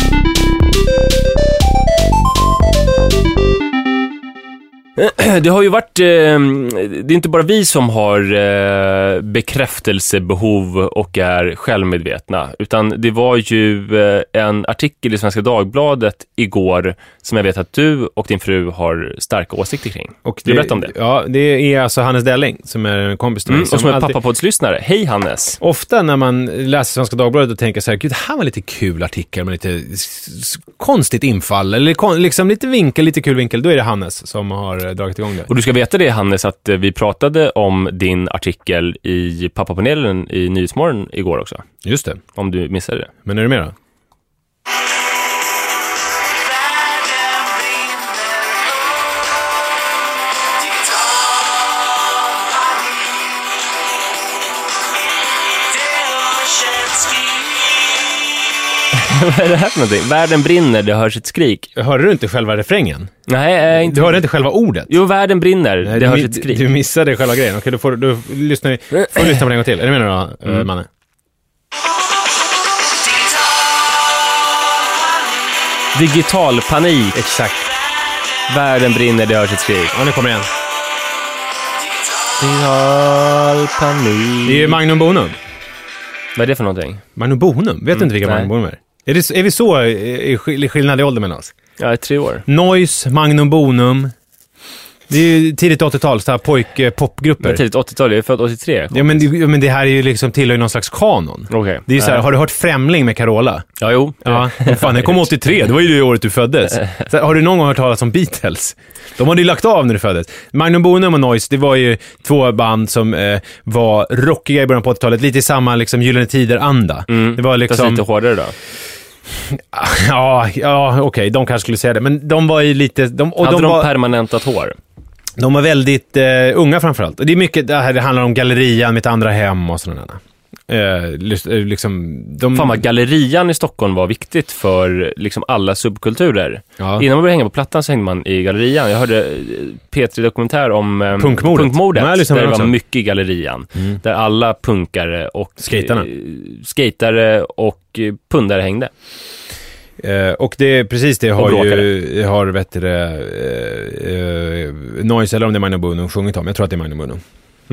[CLEARS THROAT] Det har ju varit, eh, det är inte bara vi som har eh, bekräftelsebehov och är självmedvetna, utan det var ju eh, en artikel i Svenska Dagbladet igår som jag vet att du och din fru har starka åsikter kring. Och Vill du berätta om det? Ja, det är alltså Hannes Delling, som är en kompis till mig. Mm, och som är alltid- pappapoddslyssnare. Hej Hannes! Ofta när man läser Svenska Dagbladet och tänker så här, gud, det här var lite kul artikel med lite konstigt infall, eller liksom lite vinkel, lite kul vinkel, då är det Hannes som har eh, dragit igång det. Och du ska veta det Hannes, att eh, vi pratade om din artikel i pappapanelen i Nyhetsmorgon igår också. Just det. Om du missade det. Men är du med då? [LAUGHS] Vad är det här för någonting? Världen brinner, det hörs ett skrik. Hörde du inte själva refrängen? Nej, äh, inte... Du hörde inte själva ordet? Jo, världen brinner, Nej, det du, hörs ett skrik. du missade själva grejen. Okej, då får du lyssna, får du lyssna på det en gång till. Är du med nu då, Mm. eh, Manne? Digital panik, Exakt. världen brinner, det hörs ett skrik. Ja, nu kommer det igen. Digital panik. Det är ju Magnum Bonum. Vad är det för någonting? Magnum Bonum? Vet du inte vilka nej. Magnum Bonum är? Är, det, är vi så eh, i skill- skillnad i ålder mellan oss? Ja, tre år. Noise, Magnum Bonum. Det är ju tidigt 80-tal, så här pojk eh. Men tidigt 80-tal, jag är född 83. Ja men, det, ja, men det här är ju liksom, tillhör ju någon slags kanon. Okej. Det är ju så här, Nej. har du hört Främling med Carola? Ja, jo. Ja, fan den kom [LAUGHS] 83, det var ju det året du föddes. Så, har du någon gång hört talas om Beatles? De hade ju lagt av när du föddes. Magnum Bonum och Noise, det var ju två band som eh, var rockiga i början på 80-talet, lite i samma liksom Gyllene Tider-anda. Mm. Det var Fast liksom... lite hårdare då. Ja, ja okej, de kanske skulle säga det, men de var ju lite... De, och Hade de de, var, permanentat hår? De var väldigt eh, unga framförallt. Det är mycket, det här det handlar om gallerian, mitt andra hem och sådana där. Eh, eh, liksom, de, Fan vad gallerian i Stockholm var viktigt för liksom alla subkulturer. ja. Innan man började hänga på Plattan så hängde man i gallerian. Jag hörde eh, P3 Dokumentär om eh, Punkmordet. punkmordet där det var också. mycket i gallerian. Mm. Där alla punkare och Skatarna. eh, skatare och eh, pundare hängde. Eh, och det precis det har ju, har vet du eh, eh, Noise, eller om det är Magnum Bono, sjungit om. Jag tror att det är Magnum Bono.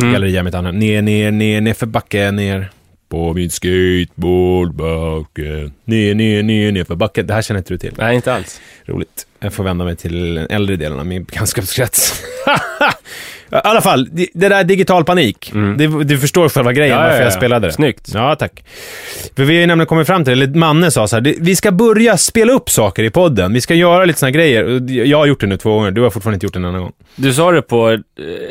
Mm. Galleria mitt andra. Ner, ner, ner, ner för backen, ner. På min skateboardbacke. Ner, ner, ner, ner för backen. Det här känner inte du till. Nej, inte alls. Roligt. Jag får vända mig till den äldre delen av min bekantskapskrets. [LAUGHS] I alla fall, det det där digital panik. Mm. Det, du förstår själva grejen Ja, varför ja, ja. jag spelade det. Snyggt. Ja, tack. För vi har ju nämligen kommit fram till, eller Manne sa så här, vi ska börja spela upp saker i podden. Vi ska göra lite såna grejer. Jag har gjort det nu två gånger, du har fortfarande inte gjort det en annan gång. Du sa det på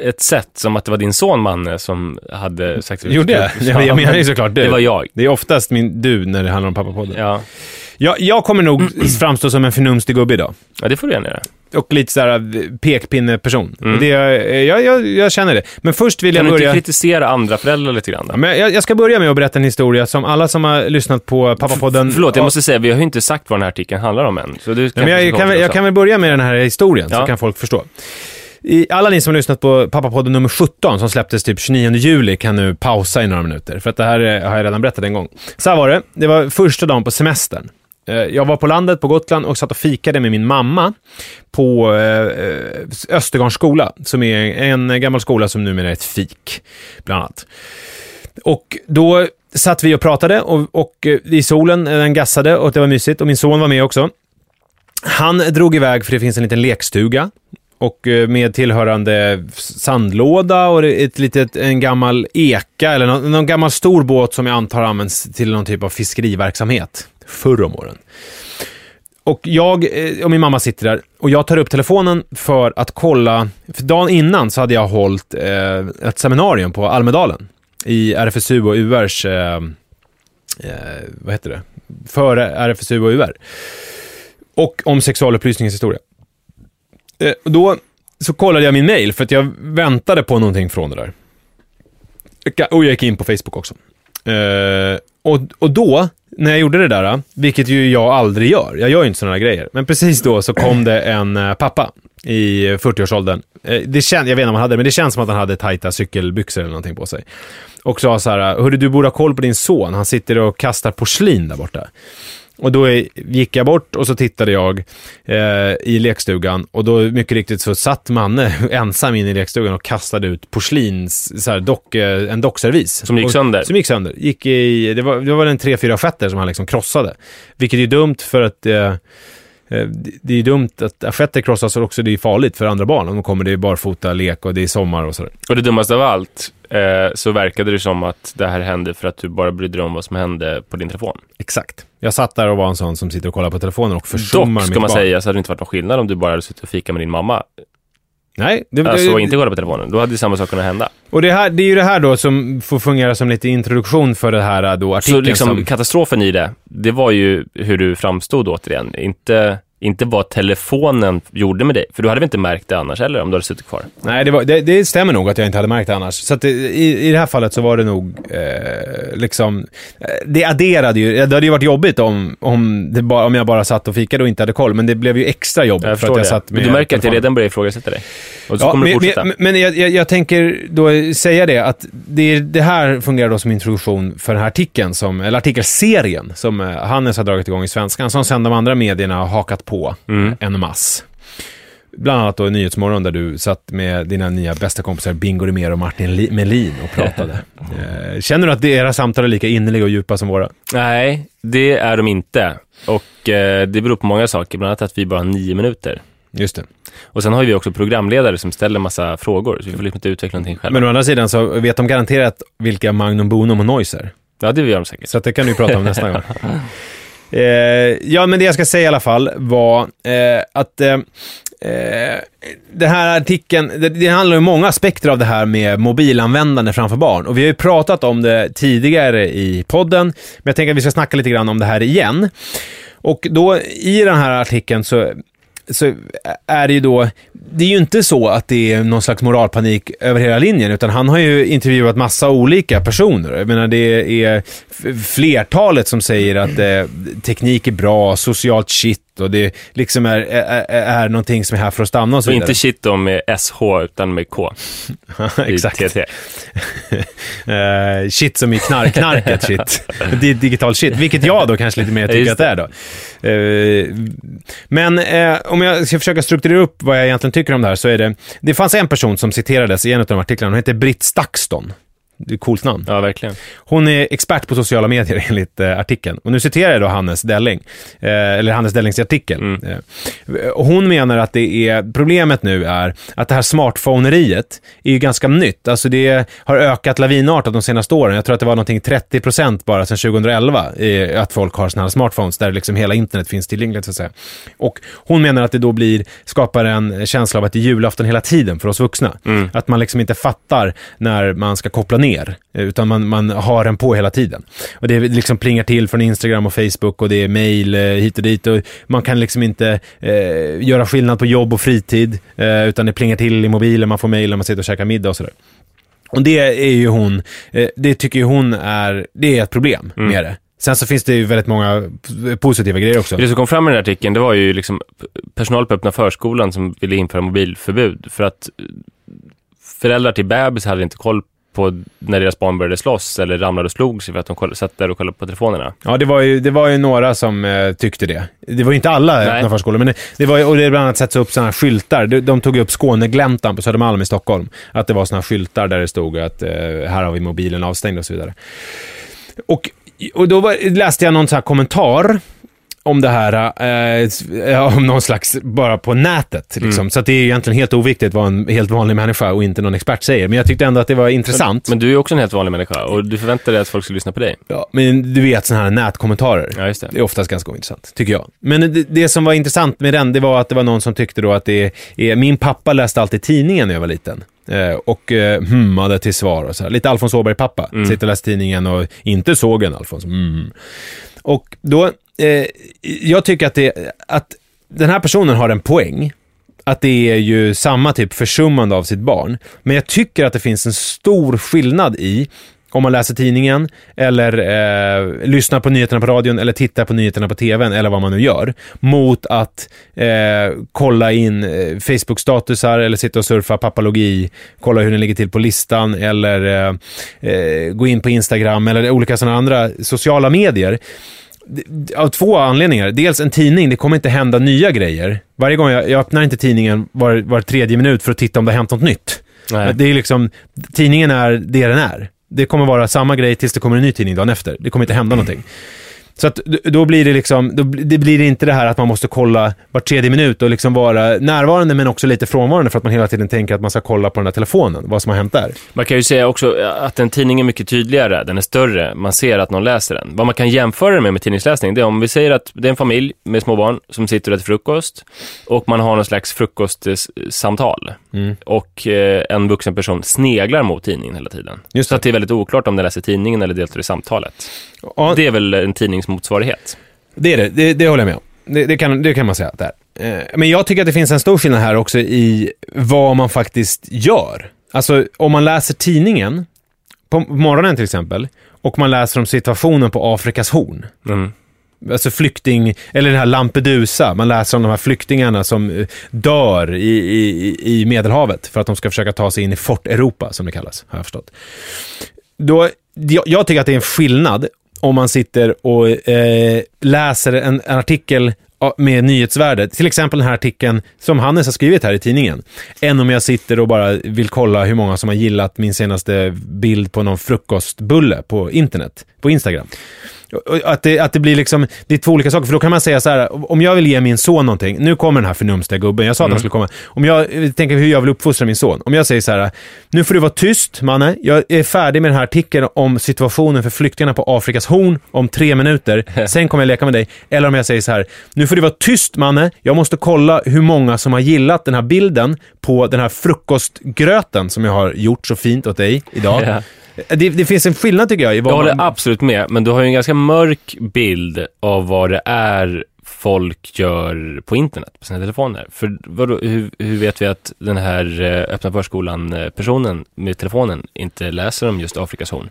ett sätt som att det var din son Manne som hade sagt det. Gjorde jag? Ja, Jag menar ju såklart du. Det var jag. Det är oftast min, du när det handlar om pappapodden. Ja. Jag, jag kommer nog framstå som en förnumstig gubbe idag. ja, det får du gärna göra. Och lite såhär pekpinne-person. Mm. Det, jag, jag, jag känner det. Men först vill Kan jag du börja... inte kritisera andra föräldrar lite grann? Då? Men jag, jag ska börja med att berätta en historia som alla som har lyssnat på pappapodden... Förlåt, jag Ja, måste säga, vi har ju inte sagt vad den här artikeln handlar om än. Så du Ja, men jag, kan, jag kan väl börja med den här historien, så Ja. kan folk förstå. I, alla ni som har lyssnat på pappapodden nummer 17, som släpptes typ 29 juli, kan nu pausa i några minuter. För att det här eh, har jag redan berättat en gång. Så här var det. Det var första dagen på semestern. Eh, jag var på landet på Gotland och satt och fikade med min mamma på eh, eh, Östergarns skola, som är en gammal skola som numera är ett fik, bland annat. Och då satt vi och pratade och, och eh, i solen, den gassade och det var mysigt och min son var med också. Han drog iväg för det finns en liten lekstuga och med tillhörande sandlåda och ett litet, en gammal eka eller någon, någon gammal stor båt som jag antar används till någon typ av fiskeriverksamhet förr om åren. Och jag eh, och min mamma sitter där och jag tar upp telefonen för att kolla, för dagen innan så hade jag hållit eh, ett seminarium på Almedalen i RFSU och URs, eh, eh, vad heter det, Före RFSU och UR. Och om sexualupplysningens historia. Eh, och då så kollade jag min mail för att jag väntade på någonting från det där. Och jag gick in på Facebook också. Eh, och, och då, när jag gjorde det där, vilket ju jag aldrig gör, jag gör ju inte sådana grejer, men precis då så kom det en eh, pappa i 40-årsåldern. Eh, det jag vet inte om han hade det, men det känns som att han hade tajta cykelbyxor eller någonting på sig. Och sa så här, hörru du borde ha koll på din son, han sitter och kastar porslin där borta. Och då gick jag bort och så tittade jag eh, i lekstugan och då mycket riktigt så satt Manne [LAUGHS] ensam in i lekstugan och kastade ut porslins, så här, dock, eh, en dockservis. Som gick och, sönder? Som gick sönder. Gick i, det, var, det var en tre, fyra fetter som han liksom krossade. Vilket är dumt för att eh, eh, det är dumt att assietter krossas och också det är farligt för andra barn om de kommer, det är barfota, lek och det är sommar och sådär. Och det dummaste av allt, eh, så verkade det som att det här hände för att du bara brydde dig om vad som hände på din telefon. Exakt. Jag satt där och var en sån som sitter och kollar på telefonen och försummar Dock, ska man barn. säga, så hade det inte varit någon skillnad om du bara hade suttit och fikat med din mamma. Nej, det, Alltså, det, inte kollat på telefonen. Då hade ju samma sak kunnat hända. Och det, här, det är ju det här då som får fungera som lite introduktion för det här då Så artikeln liksom, som... katastrofen i det, det var ju hur du framstod återigen. Inte, inte vad telefonen gjorde med dig. För du hade väl inte märkt det annars heller om du hade suttit kvar? Nej, det, var, det, det stämmer nog att jag inte hade märkt det annars. Så det, i, i det här fallet så var det nog eh, liksom... eh, Det adderade ju. Det hade ju varit jobbigt om, om, bara, om jag bara satt och fikade och inte hade koll. Men det blev ju extra Jag för att jag det. satt med Men du märker att jag telefonen. redan börjar ifrågasätta dig. Och så Ja, kommer men, du fortsätta. men, men jag, jag, jag tänker då säga det att det, det här fungerar då som introduktion för den här artikeln, som, eller artikelserien som eh, Hannes har dragit igång i Svenskan, som sen de andra medierna har hakat på Mm. en mass. Bland annat då Nyhetsmorgon där du satt med dina nya bästa kompisar Bingo Rimér och Martin Li- Melin och pratade. [LAUGHS] eh, känner du att era samtal är lika innerliga och djupa som våra? Nej, det är de inte. Och eh, det beror på många saker, bland annat att vi bara har nio minuter. Just det. Och sen har vi också programledare som ställer massa frågor, så vi får liksom inte utveckla någonting själva. Men å andra sidan så vet de garanterat vilka Magnum Bonum och Noise är. Ja, det gör de säkert. Så det kan du prata om nästa gång. [LAUGHS] Eh, ja, men det jag ska säga i alla fall var eh, att eh, eh, den här artikeln, det, det handlar om många aspekter av det här med mobilanvändande framför barn. Och vi har ju pratat om det tidigare i podden, men jag tänker att vi ska snacka lite grann om det här igen. Och då i den här artikeln så så är det ju då, det är ju inte så att det är någon slags moralpanik över hela linjen, utan han har ju intervjuat massa olika personer. Jag menar, det är flertalet som säger att eh, teknik är bra, socialt shit och det liksom är, är, är någonting som är här för att stanna och så Och vidare. inte shit då med SH utan med K. [LAUGHS] Exakt. [LAUGHS] Eh, shit som i knark, knarket shit. [LAUGHS] Det är digital shit, vilket jag då kanske lite mer tycker att det är då. Eh, men eh, om jag ska försöka strukturera upp vad jag egentligen tycker om det här så är det, det fanns en person som citerades i en av de artiklarna, hon heter Britt Stakston. Coolt namn. Ja, verkligen. Hon är expert på sociala medier [LAUGHS] enligt eh, artikeln. Och nu citerar jag då Hannes Delling, eh, eller Hannes Dellings artikel. Mm. Eh, och hon menar att det är, problemet nu är att det här smartphoneriet är ju ganska nytt. Alltså det har ökat lavinartat de senaste åren. Jag tror att det var någonting 30% bara sedan 2011 eh, att folk har sådana här smartphones där liksom hela internet finns tillgängligt så att säga. Och hon menar att det då blir, skapar en känsla av att det är julafton hela tiden för oss vuxna. Att man liksom inte fattar när man ska koppla ner, utan man, man har den på hela tiden. Och det liksom plingar till från Instagram och Facebook och det är mail eh, hit och dit och man kan liksom inte eh, göra skillnad på jobb och fritid, eh, utan det plingar till i mobilen, man får mail när man sitter och käkar middag och sådär. Och det är ju hon, eh, det tycker ju hon är, det är ett problem med det. Sen så finns det ju väldigt många positiva grejer också. Det som kom fram i den här artikeln, det var ju liksom personal på öppna förskolan som ville införa mobilförbud för att föräldrar till bebis hade inte koll på när deras barn började slåss eller ramlade och slog sig för att de satt där och kollade på telefonerna. Ja, det var ju, det var ju några som eh, tyckte det. Det var ju inte alla Nej. öppna förskolor, men det, det var ju, och det är bland annat sätts upp sådana skyltar. De, de tog upp Skånegläntan på Södermalm i Stockholm. Att det var sådana skyltar där det stod att eh, här har vi mobilen avstängd och så vidare. Och, och då var, läste jag någon sån här kommentar om det här, eh, ja, om någon slags, bara på nätet. Liksom. Så att det är egentligen helt oviktigt vad en helt vanlig människa och inte någon expert säger. Men jag tyckte ändå att det var intressant. Men du är också en helt vanlig människa och du förväntar dig att folk ska lyssna på dig. Ja, men du vet sådana här nätkommentarer. Ja, just det. Det är oftast ganska ointressant, tycker jag. Men det, det som var intressant med den, det var att det var någon som tyckte då att det är... Min pappa läste alltid tidningen när jag var liten. Eh, och eh, hummade till svar och så här. Lite Alfons Åberg-pappa. Sitter och läser tidningen och inte såg en Alfons. Mm. Och då, eh, jag tycker att, det, att den här personen har en poäng. Att det är ju samma typ försummande av sitt barn. Men jag tycker att det finns en stor skillnad i om man läser tidningen eller eh, lyssnar på nyheterna på radion eller tittar på nyheterna på tvn eller vad man nu gör. Mot att eh, kolla in eh, Facebook-statusar eller sitta och surfa pappalogi. kolla hur den ligger till på listan eller eh, eh, gå in på Instagram eller olika sådana andra sociala medier. Av två anledningar. Dels en tidning, det kommer inte hända nya grejer. Varje gång jag, jag öppnar inte tidningen var, var tredje minut för att titta om det har hänt något nytt. Nej. Det är liksom, tidningen är det den är. Det kommer vara samma grej tills det kommer en ny tidning dagen efter. Det kommer inte hända någonting. Så att då blir det liksom, då det blir inte det här att man måste kolla var tredje minut och liksom vara närvarande men också lite frånvarande för att man hela tiden tänker att man ska kolla på den här telefonen, vad som har hänt där. Man kan ju säga också eh, att en tidning är mycket tydligare, den är större, man ser att någon läser den. Vad man kan jämföra det med med tidningsläsning, det är om vi säger att det är en familj med små barn som sitter och äter frukost och man har någon slags frukostsamtal och eh, en vuxen person sneglar mot tidningen hela tiden. Just Så att det är väldigt oklart om den läser tidningen eller deltar i samtalet. Ja, Det är väl en tidningsmotsvarighet. Det är det, det, det håller jag med om. Det, det, kan, det kan man säga att det är. Eh, Men jag tycker att det finns en stor skillnad här också i vad man faktiskt gör. Alltså om man läser tidningen, på morgonen till exempel, och man läser om situationen på Afrikas horn. Mm. Alltså flykting, eller den här Lampedusa, man läser om de här flyktingarna som eh, dör i, i, i Medelhavet för att de ska försöka ta sig in i Fort Europa, som det kallas, har jag förstått. Då, jag, jag tycker att det är en skillnad om man sitter och eh, läser en, en artikel med nyhetsvärde, till exempel den här artikeln som Hannes har skrivit här i tidningen, än om jag sitter och bara vill kolla hur många som har gillat min senaste bild på någon frukostbulle på internet, på Instagram. Att det, att det blir liksom, det är två olika saker, för då kan man säga så här, om jag vill ge min son någonting, nu kommer den här förnumstiga gubben, jag sa att han skulle komma, om jag tänker hur jag vill uppfostra min son, om jag säger så här, nu får du vara tyst Manne, jag är färdig med den här artikeln om situationen för flyktingarna på Afrikas horn om tre minuter, [LAUGHS] sen kommer jag leka med dig, eller om jag säger så här, nu får du vara tyst Manne, jag måste kolla hur många som har gillat den här bilden på den här frukostgröten som jag har gjort så fint åt dig idag. [LAUGHS] Det, det finns en skillnad tycker jag i vad Jag håller man... absolut med, men du har ju en ganska mörk bild av vad det är folk gör på internet, på sina telefoner. För vadå, hur, hur vet vi att den här eh, öppna förskolan-personen med telefonen inte läser om just Afrikas horn?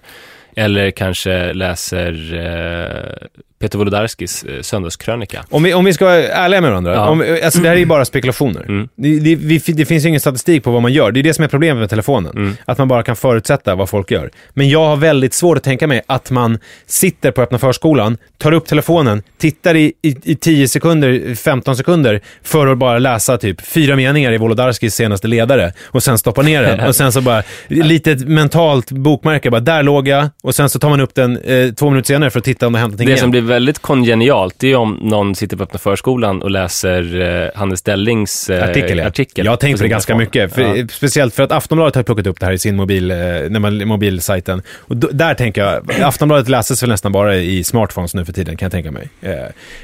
Eller kanske läser eh, Peter Wolodarskis eh, söndagskrönika. Om vi, om vi ska vara ärliga med varandra, Ja. om, alltså det här är ju bara spekulationer. Mm. Det, det, vi, det finns ju ingen statistik på vad man gör. Det är det som är problemet med telefonen. Mm. Att man bara kan förutsätta vad folk gör. Men jag har väldigt svårt att tänka mig att man sitter på öppna förskolan, tar upp telefonen, tittar i, i, i 10 sekunder, 15 sekunder för att bara läsa typ fyra meningar i Wolodarskis senaste ledare och sen stoppa ner den. Och sen så bara, litet mentalt bokmärke, bara där låg jag. Och sen så tar man upp den eh, två minuter senare för att titta om det har hänt någonting Det igen. Väldigt kongenialt, det är om någon sitter på öppna förskolan och läser eh, Hannes Stellings eh, artikel, ja. artikel. Jag har tänkt på det ganska telefon. mycket. För, Ja. Speciellt för att Aftonbladet har plockat upp det här i sin mobil, eh, när man, mobilsajten. Och då, där tänker jag, Aftonbladet läses väl nästan bara i smartphones nu för tiden, kan jag tänka mig. Eh,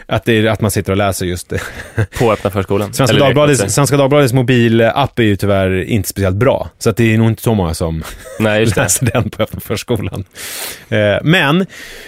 att, det att man sitter och läser just [LAUGHS] På öppna förskolan. Svenska, Eller Dagbladets, Svenska Dagbladets mobilapp är ju tyvärr inte speciellt bra. Så att det är nog inte så många som Nej, [LAUGHS] läser den på öppna förskolan. Eh, men,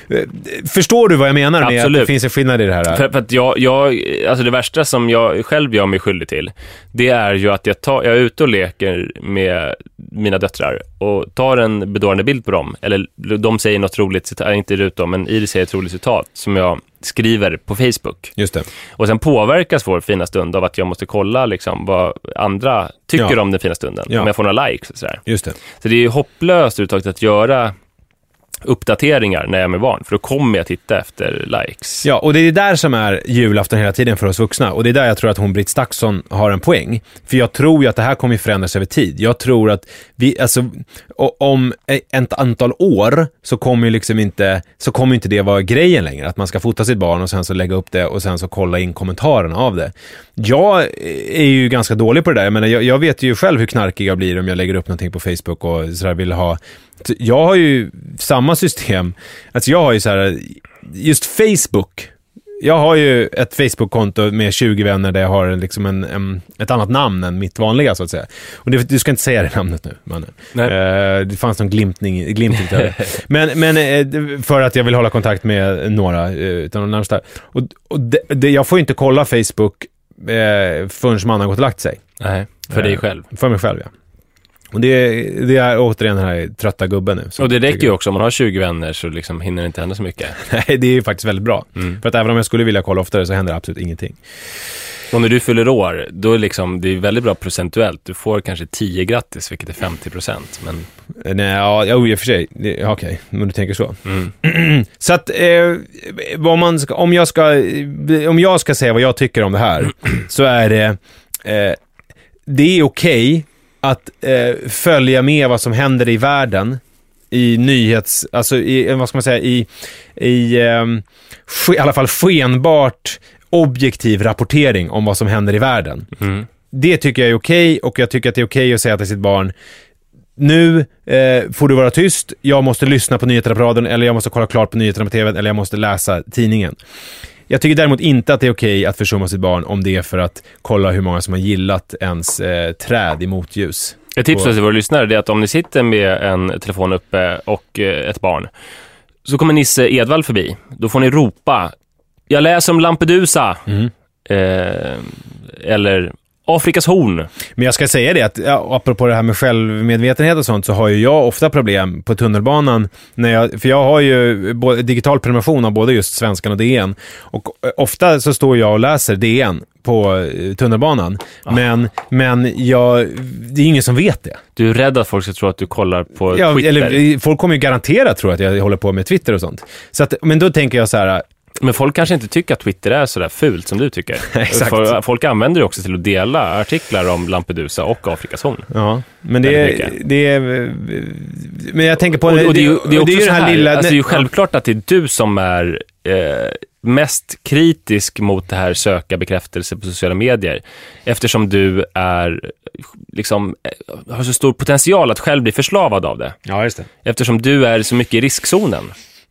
eh, förstår du vad jag menar med att det Absolut. finns en skillnad i det här? För, för att jag, jag, alltså det värsta som jag själv gör mig skyldig till, det är ju att jag, tar, jag är ute och leker med mina döttrar och tar en bedårande bild på dem, eller de säger något roligt citat, äh, inte Rut då, men Iris säger ett roligt citat som jag skriver på Facebook. Just det. Och sen påverkas vår fina stund av att jag måste kolla liksom vad andra tycker Ja. om den fina stunden, Ja. om jag får några likes och sådär. Just det. Så det är ju hopplöst överhuvudtaget att göra uppdateringar när jag är med barn, för då kommer jag titta efter likes. Ja, och det är där som är julafton hela tiden för oss vuxna. Och det är där jag tror att hon, Britt Staksson, har en poäng. För jag tror ju att det här kommer förändras över tid. Jag tror att vi, alltså, om e-, ett antal år så kommer ju liksom inte, så kommer inte det vara grejen längre. Att man ska fota sitt barn och sen så lägga upp det och sen så kolla in kommentarerna av det. Jag är ju ganska dålig på det där. Jag, menar, jag, jag vet ju själv hur knarkig jag blir om jag lägger upp någonting på Facebook och sådär vill ha jag har ju samma system. Alltså jag har ju så här, just Facebook. Jag har ju ett Facebook-konto med 20 vänner där jag har liksom en, en, ett annat namn än mitt vanliga så att säga. Och det, du ska inte säga det namnet nu, mannen. Eh, det fanns någon glimtning, glimt. [LAUGHS] Men, men eh, för att jag vill hålla kontakt med några eh, utav de närmsta. Och, och det, det, jag får ju inte kolla Facebook eh, förrän man har gått och lagt sig. Nej, för dig själv. För mig själv, ja. Och det, det är återigen den här trötta gubben nu. Och det räcker ju också, om man har 20 vänner så liksom hinner det inte hända så mycket. [LAUGHS] Nej, det är ju faktiskt väldigt bra. Mm. För att även om jag skulle vilja kolla oftare så händer absolut ingenting. Och när du fyller år, då är liksom, det är väldigt bra procentuellt. Du får kanske 10 grattis, vilket är 50 procent. Men Eh, Nej, ja, jo, i och för sig. Det- Okej, men du tänker så. mm. [CLEARS THROAT] Så att, eh, ska, om, jag ska, om jag ska säga vad jag tycker om det här, [CLEARS THROAT] så är det, eh, det är okej att eh, följa med vad som händer i världen i nyhets, alltså i, vad ska man säga, i, i, ske, i alla fall skenbart objektiv rapportering om vad som händer i världen. Mm. Det tycker jag är okej och jag tycker att det är okej att säga till sitt barn nu eh, får du vara tyst, jag måste lyssna på nyheterna på radion eller jag måste kolla klart på nyheterna på tv eller jag måste läsa tidningen. Jag tycker däremot inte att det är okej att försumma sitt barn om det är för att kolla hur många som har gillat ens eh, träd i motljus. Ett tips till våra lyssnare är att om ni sitter med en telefon uppe och eh, ett barn, så kommer Nisse Edvall förbi. Då får ni ropa, jag läser om Lampedusa, Mm. eh, eller Afrikas horn. Men jag ska säga det att, ja, apropå det här med självmedvetenhet och sånt, så har ju jag ofta problem på tunnelbanan. När jag, för jag har ju både, digital prenumeration av både just Svenskan och DN. Och eh, ofta så står jag och läser DN på eh, tunnelbanan. Men, men jag, det är ingen som vet det. Du är rädd att folk ska tro att du kollar på Ja, Twitter. eller, eh, folk kommer ju garanterat tro att jag håller på med Twitter och sånt. Så att, men då tänker jag så här, Men folk kanske inte tycker att Twitter är sådär fult som du tycker. [LAUGHS] Exakt. Folk använder det också till att dela artiklar om Lampedusa och Afrikas horn. ja, men det, är- det är... Men jag tänker på... Och, och det är det är också ju så den här, lilla... alltså det är ju självklart att det är du som är eh, mest kritisk mot det här söka bekräftelse på sociala medier. Eftersom du är, liksom, eh, har så stor potential att själv bli förslavad av det. Ja, just det. Eftersom du är så mycket i riskzonen.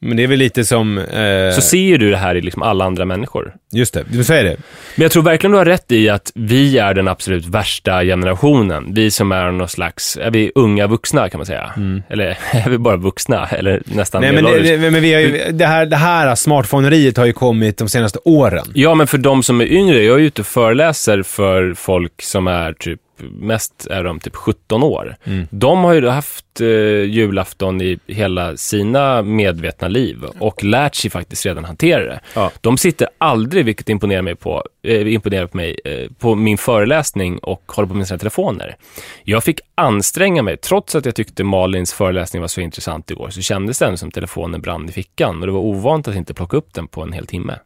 Men det är väl lite som... Eh, Så ser ju du det här i liksom alla andra människor. Just det, du säger det. Men jag tror verkligen du har rätt i att vi är den absolut värsta generationen. Vi som är någon slags, är vi unga vuxna kan man säga? Eller [LAUGHS] är vi bara vuxna? Eller nästan Mm. Nej, men, det, det, men vi har ju, det, här, det här smartphoneriet har ju kommit de senaste åren. Ja, men för de som är yngre, jag är ute och föreläser för folk som är typ, mest är de typ 17 år. Mm. De har ju haft eh, julafton i hela sina medvetna liv och lärt sig faktiskt redan hantera det. Ja. De sitter aldrig, vilket imponerar mig på, eh, imponerar på mig, eh, på min föreläsning och håller på med sina telefoner. Jag fick anstränga mig, trots att jag tyckte Malins föreläsning var så intressant igår, så kändes det ändå som telefonen brann i fickan och det var ovant att inte plocka upp den på en hel timme.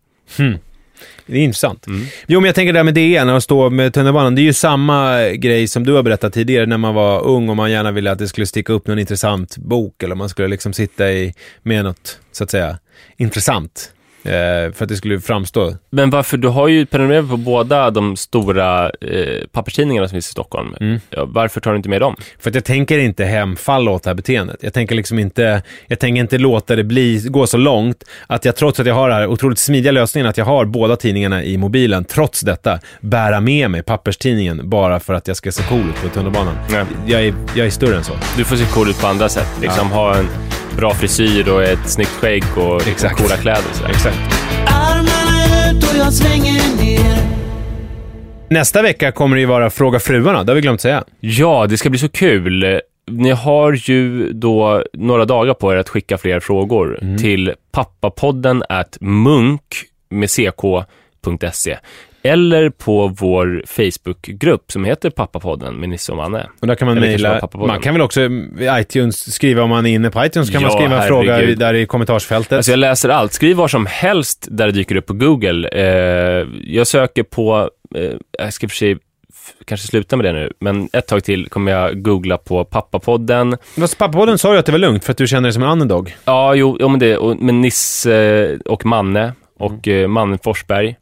Det är intressant. Jo, men jag tänker det där med DN och stå med tunnelbanan. Det är ju samma grej som du har berättat tidigare när man var ung och man gärna ville att det skulle sticka upp någon intressant bok eller man skulle liksom sitta i, med något, så att säga, intressant. Eh, för att det skulle framstå. Men varför, du har ju prenumererat på båda de stora eh, papperstidningarna som finns i Stockholm. Mm. Ja, varför tar du inte med dem? För att jag tänker inte hemfalla åt det här beteendet. Jag tänker liksom inte, jag tänker inte låta det bli, gå så långt att jag trots att jag har den här otroligt smidiga lösningen att jag har båda tidningarna i mobilen, trots detta, bära med mig papperstidningen bara för att jag ska se cool ut på tunnelbanan. Nej. Jag är, jag är större än så. Du får se cool ut på andra sätt. Liksom ha en bra frisyr och ett snyggt skägg och Exakt. coola kläder. sådär. Exakt. Armarna ut och jag svänger ner Nästa vecka kommer det ju vara Fråga fruarna, det har vi glömt säga. Ja, det ska bli så kul. Ni har ju då några dagar på er att skicka fler frågor Mm. till pappapodden at munk med ck.se eller på vår Facebookgrupp som heter Pappapodden med Nisse och Manne. Och där kan man mejla. Man kan väl också i iTunes skriva om man är inne på iTunes, kan man Ja, skriva en fråga där i kommentarsfältet. Alltså jag läser allt. Skriv var som helst där det dyker upp på Google. Eh, jag söker på, eh, jag ska för sig kanske sluta med det nu, men ett tag till kommer jag googla på Pappapodden. Fast pappapodden sa ju att det var lugnt för att du känner dig som en underdog. Ja, jo, jo men det, och, men Nisse och Manne och Mm. eh, Manne Forsberg.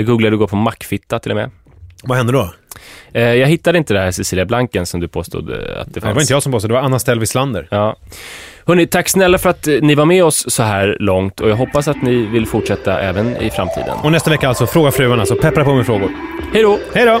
Jag googlade och går på Mackfitta till och med. Vad hände då? Eh, jag hittade inte det här Cecilia Blanken som du påstod eh, att det fanns. Det var inte jag som påstod, det var Anna Stellvi Slander. Ja. Hörni, tack snälla för att eh, ni var med oss så här långt och jag hoppas att ni vill fortsätta även i framtiden. Och nästa vecka alltså, Fråga fruarna, så peppra på med frågor. Hej då! Hej då!